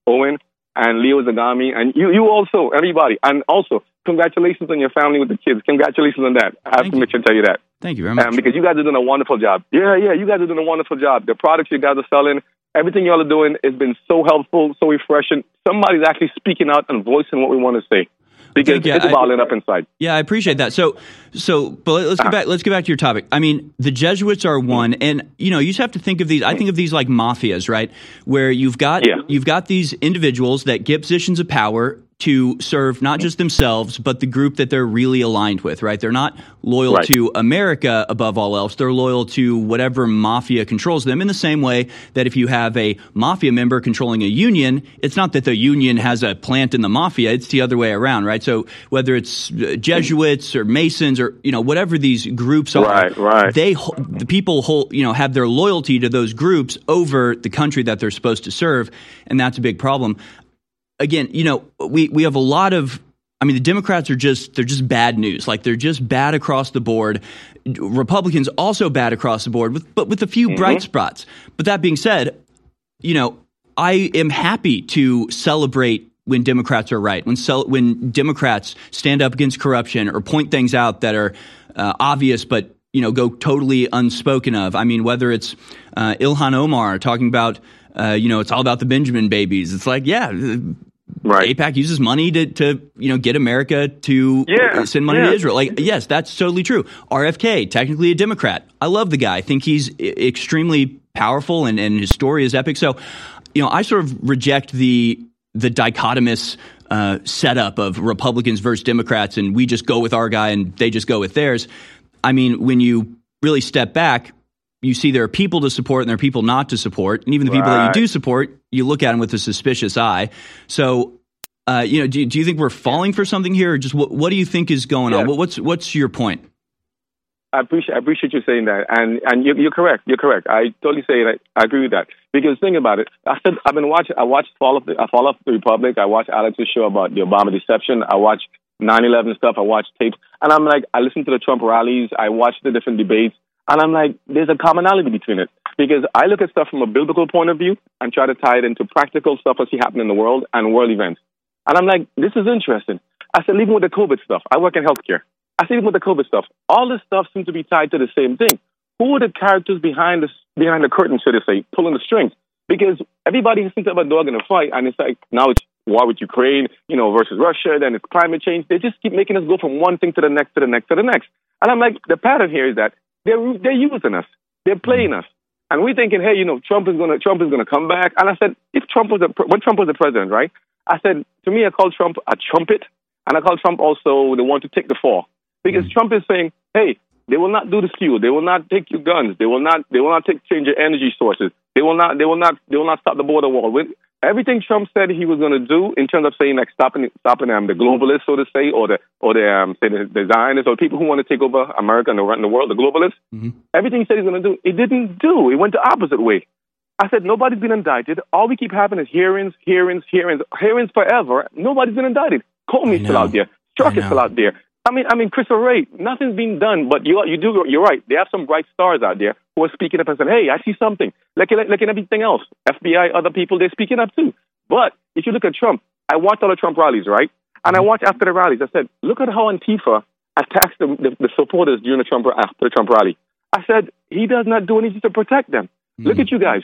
Owen, and Leo Zagami, and you, you also, everybody, and also congratulations on your family with the kids. Congratulations on that. I have Thank to make sure to tell you that. Thank you very much. Um, because you guys are doing a wonderful job. Yeah, yeah, you guys are doing a wonderful job. The products you guys are selling, everything y'all are doing has been so helpful, so refreshing. Somebody's actually speaking out and voicing what we want to say because you. it's bottling up inside. Yeah, I appreciate that. So, so, but let's get ah. back. Let's get back to your topic. I mean, the Jesuits are one, mm. and you know, you just have to think of these. I think of these like mafias, right? Where you've got you've got these individuals that get positions of power to serve not just themselves, but the group that they're really aligned with, right? They're not loyal Right. to America above all else. They're loyal to whatever mafia controls them in the same way that if you have a mafia member controlling a union, it's not that the union has a plant in the mafia, it's the other way around, right? So whether it's uh, Jesuits or Masons or, you know, whatever these groups are, Right, right. they, the people, hold, you know, have their loyalty to those groups over the country that they're supposed to serve. And that's a big problem again, you know, we we have a lot of I mean, the Democrats are just they're just bad news. Like they're just bad across the board. Republicans also bad across the board, with, but with a few bright spots. But that being said, you know, I am happy to celebrate when Democrats are right, when cel- when Democrats stand up against corruption or point things out that are uh, obvious but you know go totally unspoken of. I mean, whether it's uh, Ilhan Omar talking about uh, you know it's all about the Benjamin babies. It's like yeah. Right. AIPAC uses money to, to you know get America to Yeah, send money yeah. to Israel. Like yes, that's totally true. RFK, technically a Democrat. I love the guy. I think he's extremely powerful and, and his story is epic. So, you know, I sort of reject the the dichotomous uh, setup of Republicans versus Democrats, and we just go with our guy and they just go with theirs. I mean, when you really step back, you see there are people to support and there are people not to support, and even the people that you do support, you look at them with a suspicious eye. So. Uh, you know, do, do you think we're falling for something here, or just what, what do you think is going on? Yeah. What, what's what's your point? I appreciate I appreciate you saying that, and and you're, you're correct. You're correct. I totally say that. I agree with that. Because think about it. I said I've been watching. I watched Fall of the I follow the Republic. I watched Alex's show about the Obama deception. I watched 9/11 stuff. I watched tapes, and I'm like, I listen to the Trump rallies. I watch the different debates, and I'm like, there's a commonality between it because I look at stuff from a biblical point of view and try to tie it into practical stuff I see happening in the world and world events. And I'm like, this is interesting. I said, even with the COVID stuff, I work in healthcare. I said, even with the COVID stuff, all this stuff seems to be tied to the same thing. Who are the characters behind the behind the curtain, so to say, pulling the strings? Because everybody thinks of a dog in a fight, and it's like now it's war with Ukraine, you know, versus Russia, then it's climate change. They just keep making us go from one thing to the next, to the next, to the next. And I'm like, the pattern here is that they're they're using us, they're playing mm. us, and we're thinking, hey, you know, Trump is gonna Trump is gonna come back. And I said, if Trump was the when Trump was the president, right? I said to me, I called Trump a trumpet, and I called Trump also the one to take the fall because mm. Trump is saying, hey, they will not do to you. They will not take your guns. They will not. They will not take change your energy sources. They will not. They will not. They will not stop the border wall. When, everything Trump said he was going to do in terms of saying like stopping stopping um, the globalists, so to say, or the or the um, say the, the Zionists or people who want to take over America and run the world, the globalists. Everything he said he's going to do, he didn't do. He went the opposite way. I said nobody's been indicted. All we keep having is hearings, hearings, hearings, hearings forever. Nobody's been indicted. Comey's still out there. Strzok is still out there. I mean, I mean, Christopher Wray, nothing's being done, but you, you do, you're right. They have some bright stars out there who are speaking up and saying, hey, I see something. Like, like, like in everything else. FBI, other people, they're speaking up too. But if you look at Trump, I watched all the Trump rallies, right? And I mm-hmm. watched after the rallies. I said, look at how Antifa attacks the, the, the supporters during the Trump, after the Trump rally. I said, he does not do anything to protect them. Mm-hmm. Look at you guys.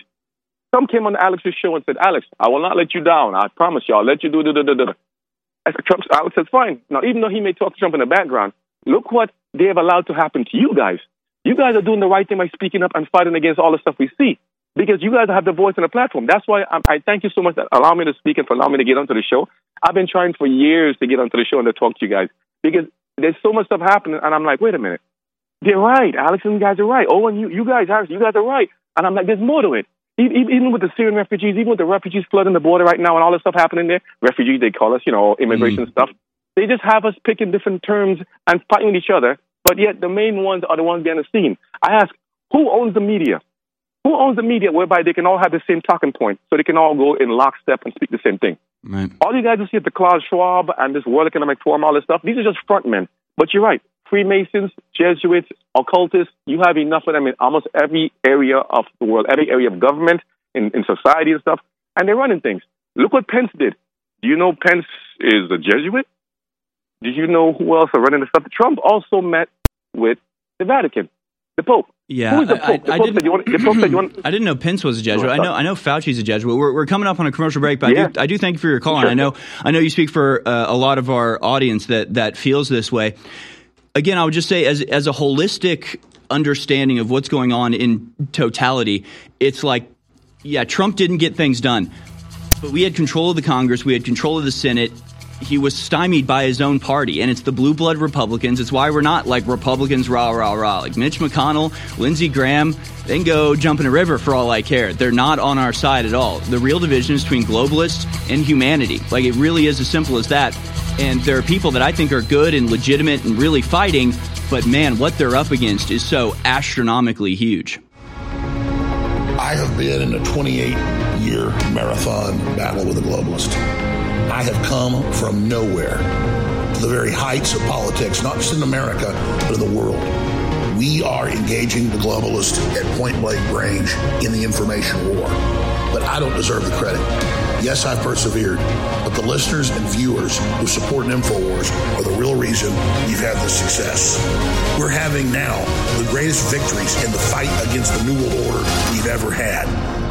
Some came on Alex's show and said, Alex, I will not let you down. I promise you, I'll let you do, do, do, do, do. I Trump, Alex says, fine. Now, even though he may talk to Trump in the background, look what they have allowed to happen to you guys. You guys are doing the right thing by speaking up and fighting against all the stuff we see because you guys have the voice and the platform. That's why I, I thank you so much that allow me to speak and for allowing me to get onto the show. I've been trying for years to get onto the show and to talk to you guys because there's so much stuff happening, and I'm like, wait a minute, they're right. Alex and you guys are right. Owen, you, you guys, Harris, you guys are right. And I'm like, there's more to it. Even, even with the Syrian refugees, even with the refugees flooding the border right now and all this stuff happening there, refugees they call us, you know, immigration mm. stuff. They just have us picking different terms and fighting with each other, but yet the main ones are the ones behind the scene. I ask, who owns the media? Who owns the media whereby they can all have the same talking point so they can all go in lockstep and speak the same thing? Right. All you guys who see at the Klaus Schwab and this World Economic Forum, all this stuff, these are just frontmen. But you're right. Freemasons, Jesuits, occultists, you have enough of them in almost every area of the world, every area of government, in, in society and stuff, and they're running things. Look what Pence did. Do you know Pence is a Jesuit? Did you know who else are running the stuff? Trump also met with the Vatican, the Pope. Yeah, the I- Pope? I Pope didn't- said you want, the Pope said you want, I didn't know Pence was a Jesuit. I know I know Fauci's a Jesuit. We're, we're coming up on a commercial break, but I, do, I do thank you for your call. Sure. And I know I know you speak for uh, a lot of our audience that that feels this way. Again, I would just say as as a holistic understanding of what's going on in totality, it's like yeah, Trump didn't get things done, but we had control of the Congress, we had control of the Senate. He was stymied by his own party, and it's the blue blood Republicans. It's why we're not like Republicans, rah, rah, rah. Like Mitch McConnell, Lindsey Graham, they can go jump in a river for all I care. They're not on our side at all. The real division is between globalists and humanity. Like it really is as simple as that. And there are people that I think are good and legitimate and really fighting, but man, what they're up against is so astronomically huge. I have been in a 28 year marathon battle with a globalist. I have come from nowhere to the very heights of politics, not just in America, but in the world. We are engaging the globalists at point blank range in the information war. But I don't deserve the credit. Yes, I've persevered, but the listeners and viewers who support InfoWars are the real reason you've had this success. We're having now the greatest victories in the fight against the New World Order we've ever had.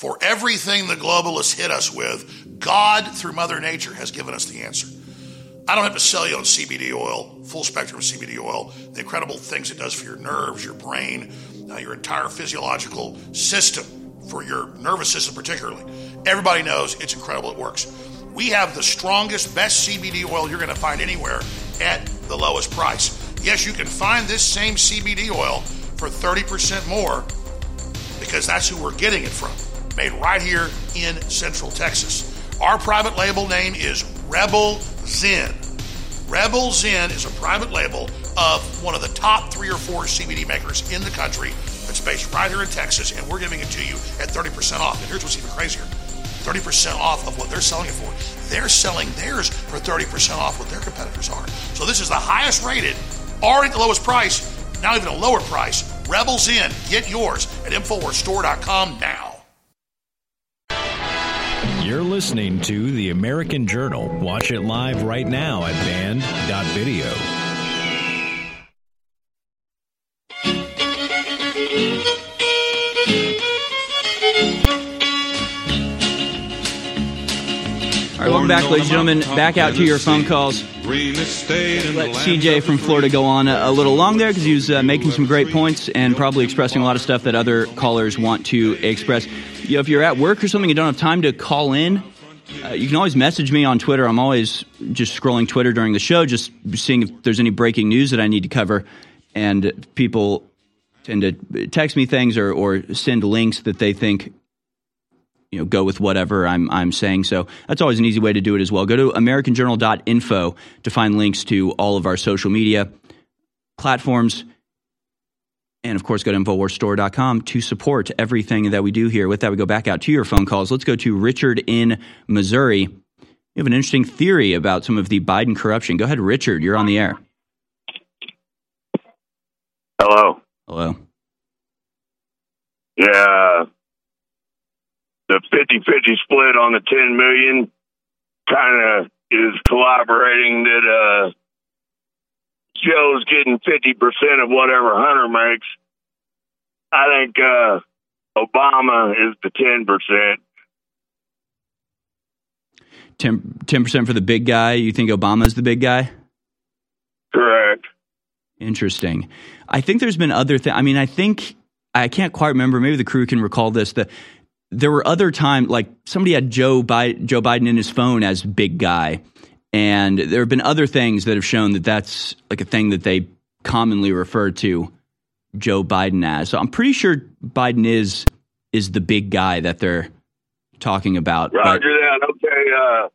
For everything the globalists hit us with, God, through Mother Nature, has given us the answer. I don't have to sell you on CBD oil, full spectrum CBD oil, the incredible things it does for your nerves, your brain, uh, your entire physiological system, for your nervous system particularly. Everybody knows it's incredible, it works. We have the strongest, best CBD oil you're going to find anywhere at the lowest price. Yes, you can find this same CBD oil for 30% more because that's who we're getting it from. Made right here in Central Texas. Our private label name is Rebel Zen. Rebel Zen is a private label of one of the top three or four CBD makers in the country It's based right here in Texas, and we're giving it to you at 30% off. And here's what's even crazier 30% off of what they're selling it for. They're selling theirs for 30% off what their competitors are. So this is the highest rated, already the lowest price, now even a lower price. Rebel Zen. Get yours at InfoWarsStore.com now. You're listening to The American Journal. Watch it live right now at band.video. All right, welcome back, ladies and gentlemen. Back out to your phone calls. Let CJ from Florida go on a, a little long there because he was uh, making some great points and probably expressing a lot of stuff that other callers want to express. You know, if you're at work or something, you don't have time to call in. Uh, you can always message me on Twitter. I'm always just scrolling Twitter during the show, just seeing if there's any breaking news that I need to cover. And people tend to text me things or, or send links that they think you know go with whatever I'm I'm saying. So that's always an easy way to do it as well. Go to americanjournal.info to find links to all of our social media platforms. And of course, go to InfoWarsStore.com to support everything that we do here. With that, we go back out to your phone calls. Let's go to Richard in Missouri. You have an interesting theory about some of the Biden corruption. Go ahead, Richard. You're on the air. Hello. Hello. Yeah. The 50 50 split on the 10 million kind of is collaborating that uh, Joe's getting 50% of whatever Hunter makes. I think uh, Obama is the 10%. 10 percent for the big guy. You think Obama's the big guy? Correct. Interesting. I think there's been other things. I mean, I think I can't quite remember. Maybe the crew can recall this. That there were other times, like somebody had Joe Biden, Joe Biden in his phone as big guy, and there have been other things that have shown that that's like a thing that they commonly refer to Joe Biden as. So I'm pretty sure Biden is is the big guy that they're talking about. Roger that. Okay. Uh,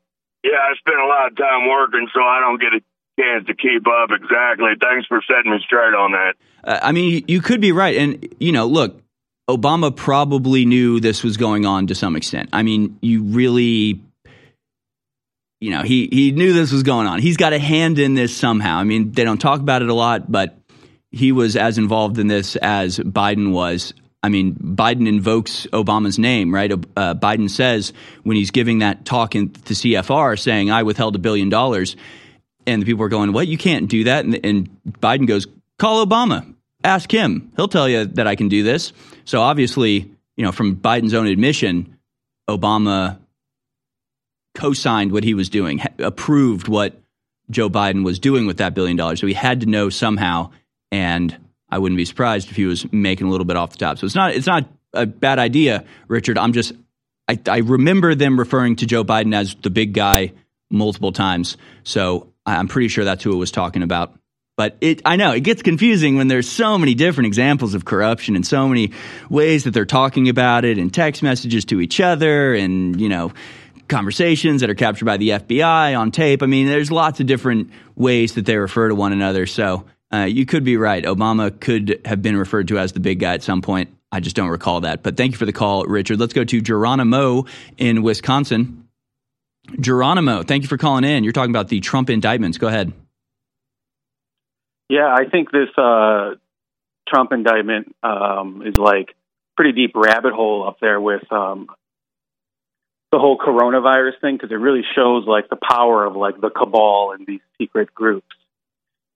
yeah, I spend a lot of time working, so I don't get a chance to keep up exactly. Thanks for setting me straight on that. Uh, I mean, you could be right, and you know, look, Obama probably knew this was going on to some extent. I mean, you really you know, he he knew this was going on. He's got a hand in this somehow. I mean, they don't talk about it a lot, but he was as involved in this as Biden was. I mean, Biden invokes Obama's name, right? Uh, Biden says when he's giving that talk in, to CFR saying, I withheld a billion dollars. And the people are going, What? You can't do that. And, and Biden goes, Call Obama. Ask him. He'll tell you that I can do this. So obviously, you know, from Biden's own admission, Obama co signed what he was doing, approved what Joe Biden was doing with that billion dollars. So he had to know somehow. And I wouldn't be surprised if he was making a little bit off the top. So it's not it's not a bad idea, Richard. I'm just I, I remember them referring to Joe Biden as the big guy multiple times. So I'm pretty sure that's who it was talking about. But it, I know it gets confusing when there's so many different examples of corruption and so many ways that they're talking about it and text messages to each other and, you know, conversations that are captured by the FBI on tape. I mean, there's lots of different ways that they refer to one another. So uh, you could be right. Obama could have been referred to as the big guy at some point. I just don't recall that. But thank you for the call, Richard. Let's go to Geronimo in Wisconsin. Geronimo, thank you for calling in. You're talking about the Trump indictments. Go ahead. Yeah, I think this uh, Trump indictment um, is like pretty deep rabbit hole up there with um, the whole coronavirus thing because it really shows like the power of like the cabal and these secret groups,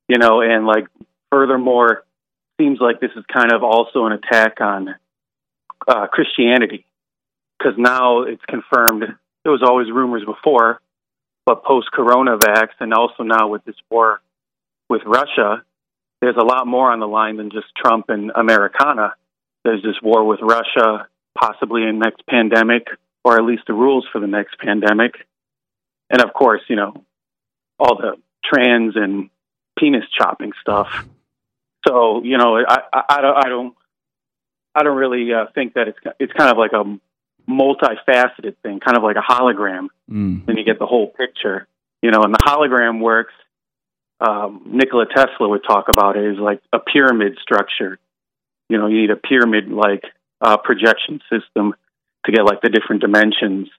you know, and like furthermore, seems like this is kind of also an attack on uh, Christianity because now it's confirmed. There was always rumors before, but post coronavax and also now with this war with Russia, there's a lot more on the line than just Trump and Americana. There's this war with Russia, possibly a next pandemic, or at least the rules for the next pandemic. And of course, you know, all the trans and penis chopping stuff. So, you know, I, I, I don't, I don't, I don't really uh, think that it's it's kind of like a multifaceted thing, kind of like a hologram. Mm. Then you get the whole picture, you know. And the hologram works um, Nikola Tesla would talk about it is like a pyramid structure. You know, you need a pyramid like uh, projection system to get like the different dimensions.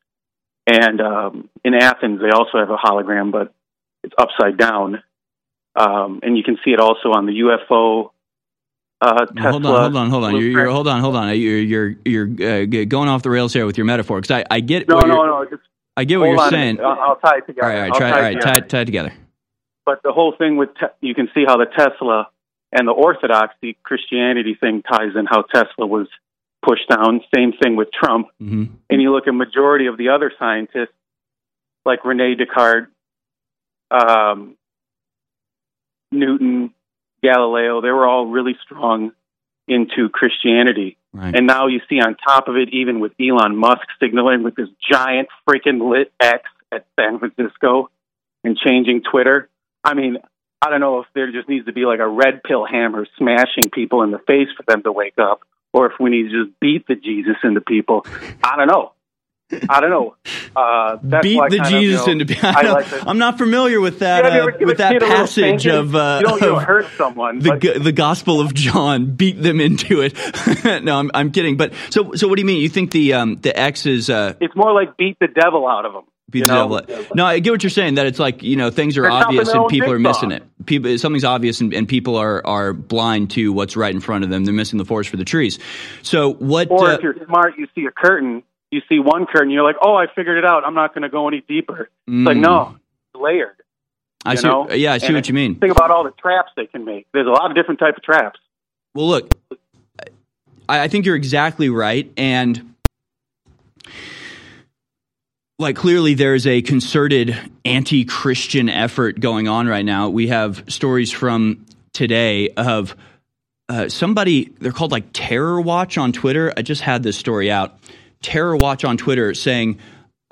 And um, in Athens, they also have a hologram, but it's upside down. Um, and you can see it also on the UFO. Uh. Hold on, hold on, hold on. You're, you're hold on, hold on. You're you're you're uh, going off the rails here with your metaphor because I, I get No, what no, no. Just I get what you're on. saying. I'll, I'll tie it together. All right, all right, try, tie all right, tie, tie it together. But the whole thing with te- you can see how the Tesla and the Orthodoxy Christianity thing ties in how Tesla was pushed down. Same thing with Trump. hmm And you look at majority of the other scientists, like Rene Descartes, um, Newton, Galileo, they were all really strong into Christianity. Right. And now you see on top of it, even with Elon Musk signaling with this giant freaking lit X at San Francisco and changing Twitter. I mean, I don't know if there just needs to be like a red pill hammer smashing people in the face for them to wake up, or if we need to just beat the Jesus into people. I don't know. I don't know. Uh, that's Beat the kind of, Jesus you know, into. I like to- I'm not familiar with that Yeah, uh, with that kid a little passage of uh, you don't, you don't hurt someone. the the Gospel of John. Beat them into it. no, I'm I'm kidding. But so so what do you mean? You think the um the X is uh it's more like beat the devil out of them. You know? No, I get what you're saying. That it's like you know things are They're obvious and people are missing it. People something's obvious and, and people are are blind to what's right in front of them. They're missing the forest for the trees. So what? Or uh, if you're smart, you see a curtain, you see one curtain, you're like, oh, I figured it out. I'm not going to go any deeper. It's like, Mm. no, it's layered. I see. know? Yeah, I see And what you mean. Think about all the traps they can make. There's a lot of different type of traps. Well, look, I, I think you're exactly right, and like clearly there's a concerted anti-Christian effort going on right now. We have stories from today of uh, somebody they're called like Terror Watch on Twitter. I just had this story out. Terror Watch on Twitter saying.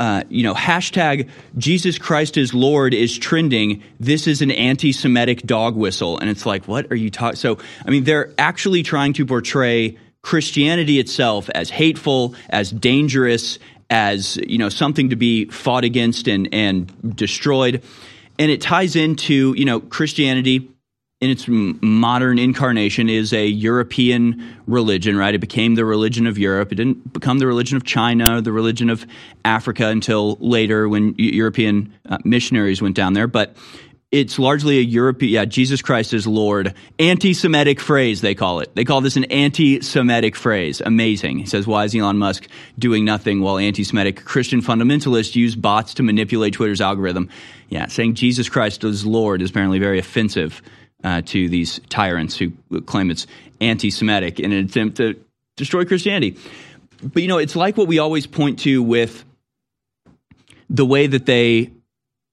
Uh, you know, hashtag Jesus Christ is Lord is trending. This is an anti Semitic dog whistle. And it's like, what are you talking? So, I mean, they're actually trying to portray Christianity itself as hateful, as dangerous, as, you know, something to be fought against and, and destroyed. And it ties into, you know, Christianity in its modern incarnation is a European religion, right? It became the religion of Europe. It didn't become the religion of China or the religion of Africa until later when European uh, missionaries went down there. But it's largely a European, yeah, Jesus Christ is Lord. Anti Semitic phrase, they call it. They call this an anti Semitic phrase. Amazing. He says, why is Elon Musk doing nothing while anti Semitic Christian fundamentalists use bots to manipulate Twitter's algorithm? Yeah, saying Jesus Christ is Lord is apparently very offensive uh, to these tyrants who claim it's anti Semitic in an attempt to destroy Christianity. But you know, it's like what we always point to with the way that they,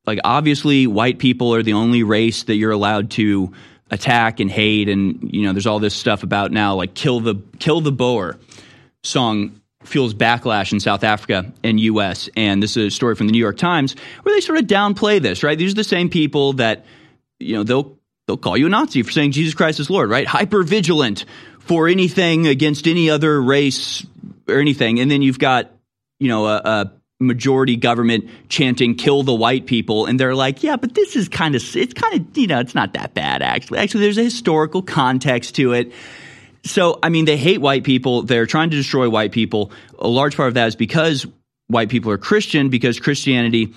like, obviously, white people are the only race that you're allowed to attack and hate, and you know, there's all this stuff about now, like, kill the kill the Boer song fuels backlash in South Africa and U.S. And this is a story from the New York Times where they sort of downplay this. Right, these are the same people that you know they'll they'll call you a Nazi for saying Jesus Christ is Lord. Right, hyper vigilant for anything against any other race or anything. And then you've got you know a, a majority government chanting "kill the white people," and they're like, "Yeah, but this is kind of it's kind of you know it's not that bad actually. Actually, there's a historical context to it." So, I mean, they hate white people. They're trying to destroy white people. A large part of that is because white people are Christian, because Christianity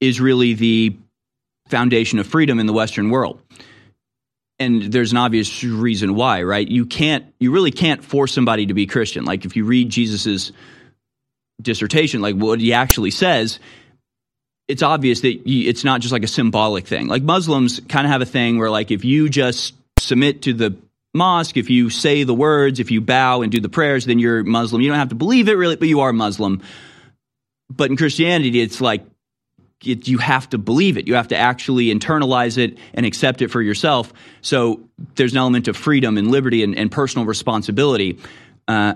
is really the foundation of freedom in the Western world. And there's an obvious reason why, right? You can't, you really can't force somebody to be Christian. Like if you read Jesus's dissertation, like what he actually says, it's obvious that it's not just like a symbolic thing. Like Muslims kind of have a thing where, like, if you just submit to the mosque, if you say the words, if you bow and do the prayers, then you're Muslim. You don't have to believe it really, but you are Muslim. But in Christianity, it's like it, you have to believe it. You have to actually internalize it and accept it for yourself. So there's an element of freedom and liberty and, and personal responsibility uh,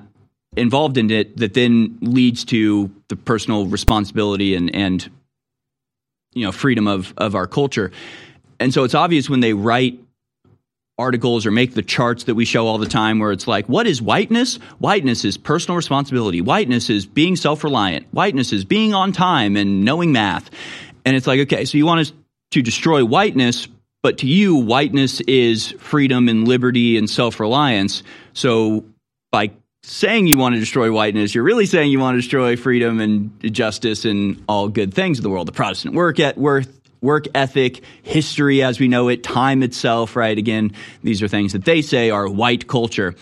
involved in it that then leads to the personal responsibility and, and you know freedom of of our culture. And so it's obvious when they write articles or make the charts that we show all the time where it's like what is whiteness whiteness is personal responsibility whiteness is being self-reliant whiteness is being on time and knowing math and it's like okay so you want us to destroy whiteness but to you, whiteness is freedom and liberty and self reliance. So by saying you want to destroy whiteness, you're really saying you want to destroy freedom and justice and all good things in the world. The Protestant work at worth work ethic, history as we know it, time itself, right? Again, these are things that they say are white culture.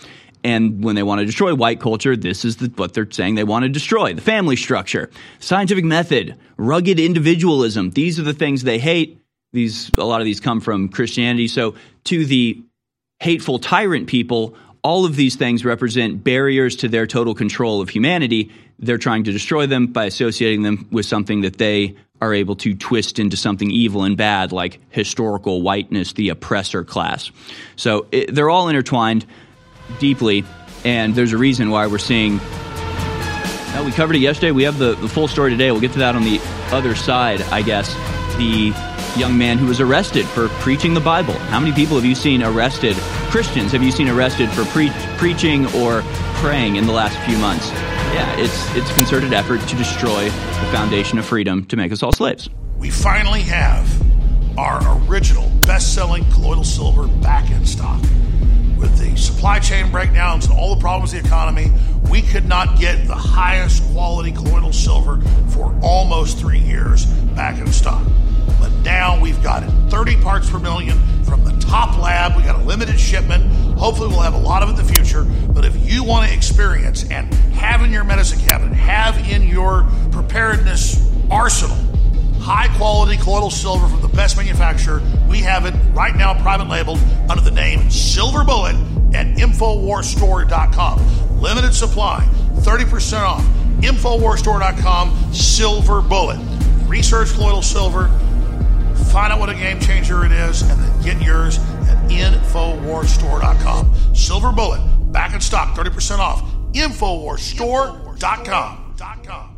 And when they want to destroy white culture, this is the, what they're saying they want to destroy the family structure, scientific method, rugged individualism. These are the things they hate. These, a lot of these come from Christianity. So to the hateful tyrant people, all of these things represent barriers to their total control of humanity. They're trying to destroy them by associating them with something that they are able to twist into something evil and bad, like historical whiteness, the oppressor class. So it, they're all intertwined deeply, and there's a reason why we're seeing. Well, we covered it yesterday. We have the, the full story today. We'll get to that on the other side, I guess. The young man who was arrested for preaching the Bible. How many people have you seen arrested? Christians have you seen arrested for pre- preaching or praying in the last few months? Yeah, it's it's concerted effort to destroy the foundation of freedom to make us all slaves. We finally have our original best-selling colloidal silver back in stock. With the supply chain breakdowns and all the problems of the economy, we could not get the highest quality colloidal silver for almost three years back in stock. But now we've got it 30 parts per million from the top lab. We got a limited shipment. Hopefully, we'll have a lot of it in the future. But if you want to experience and have in your medicine cabinet, have in your preparedness arsenal, high quality colloidal silver from the best manufacturer, we have it right now private labeled under the name Silver Bullet at InfoWarsStore.com. Limited supply, 30% off. InfoWarsStore.com, Silver Bullet. Research colloidal silver Find out what a game changer it is and then get yours at InfoWarsStore.com. Silver Bullet, back in stock, 30% off. InfoWarsStore.com.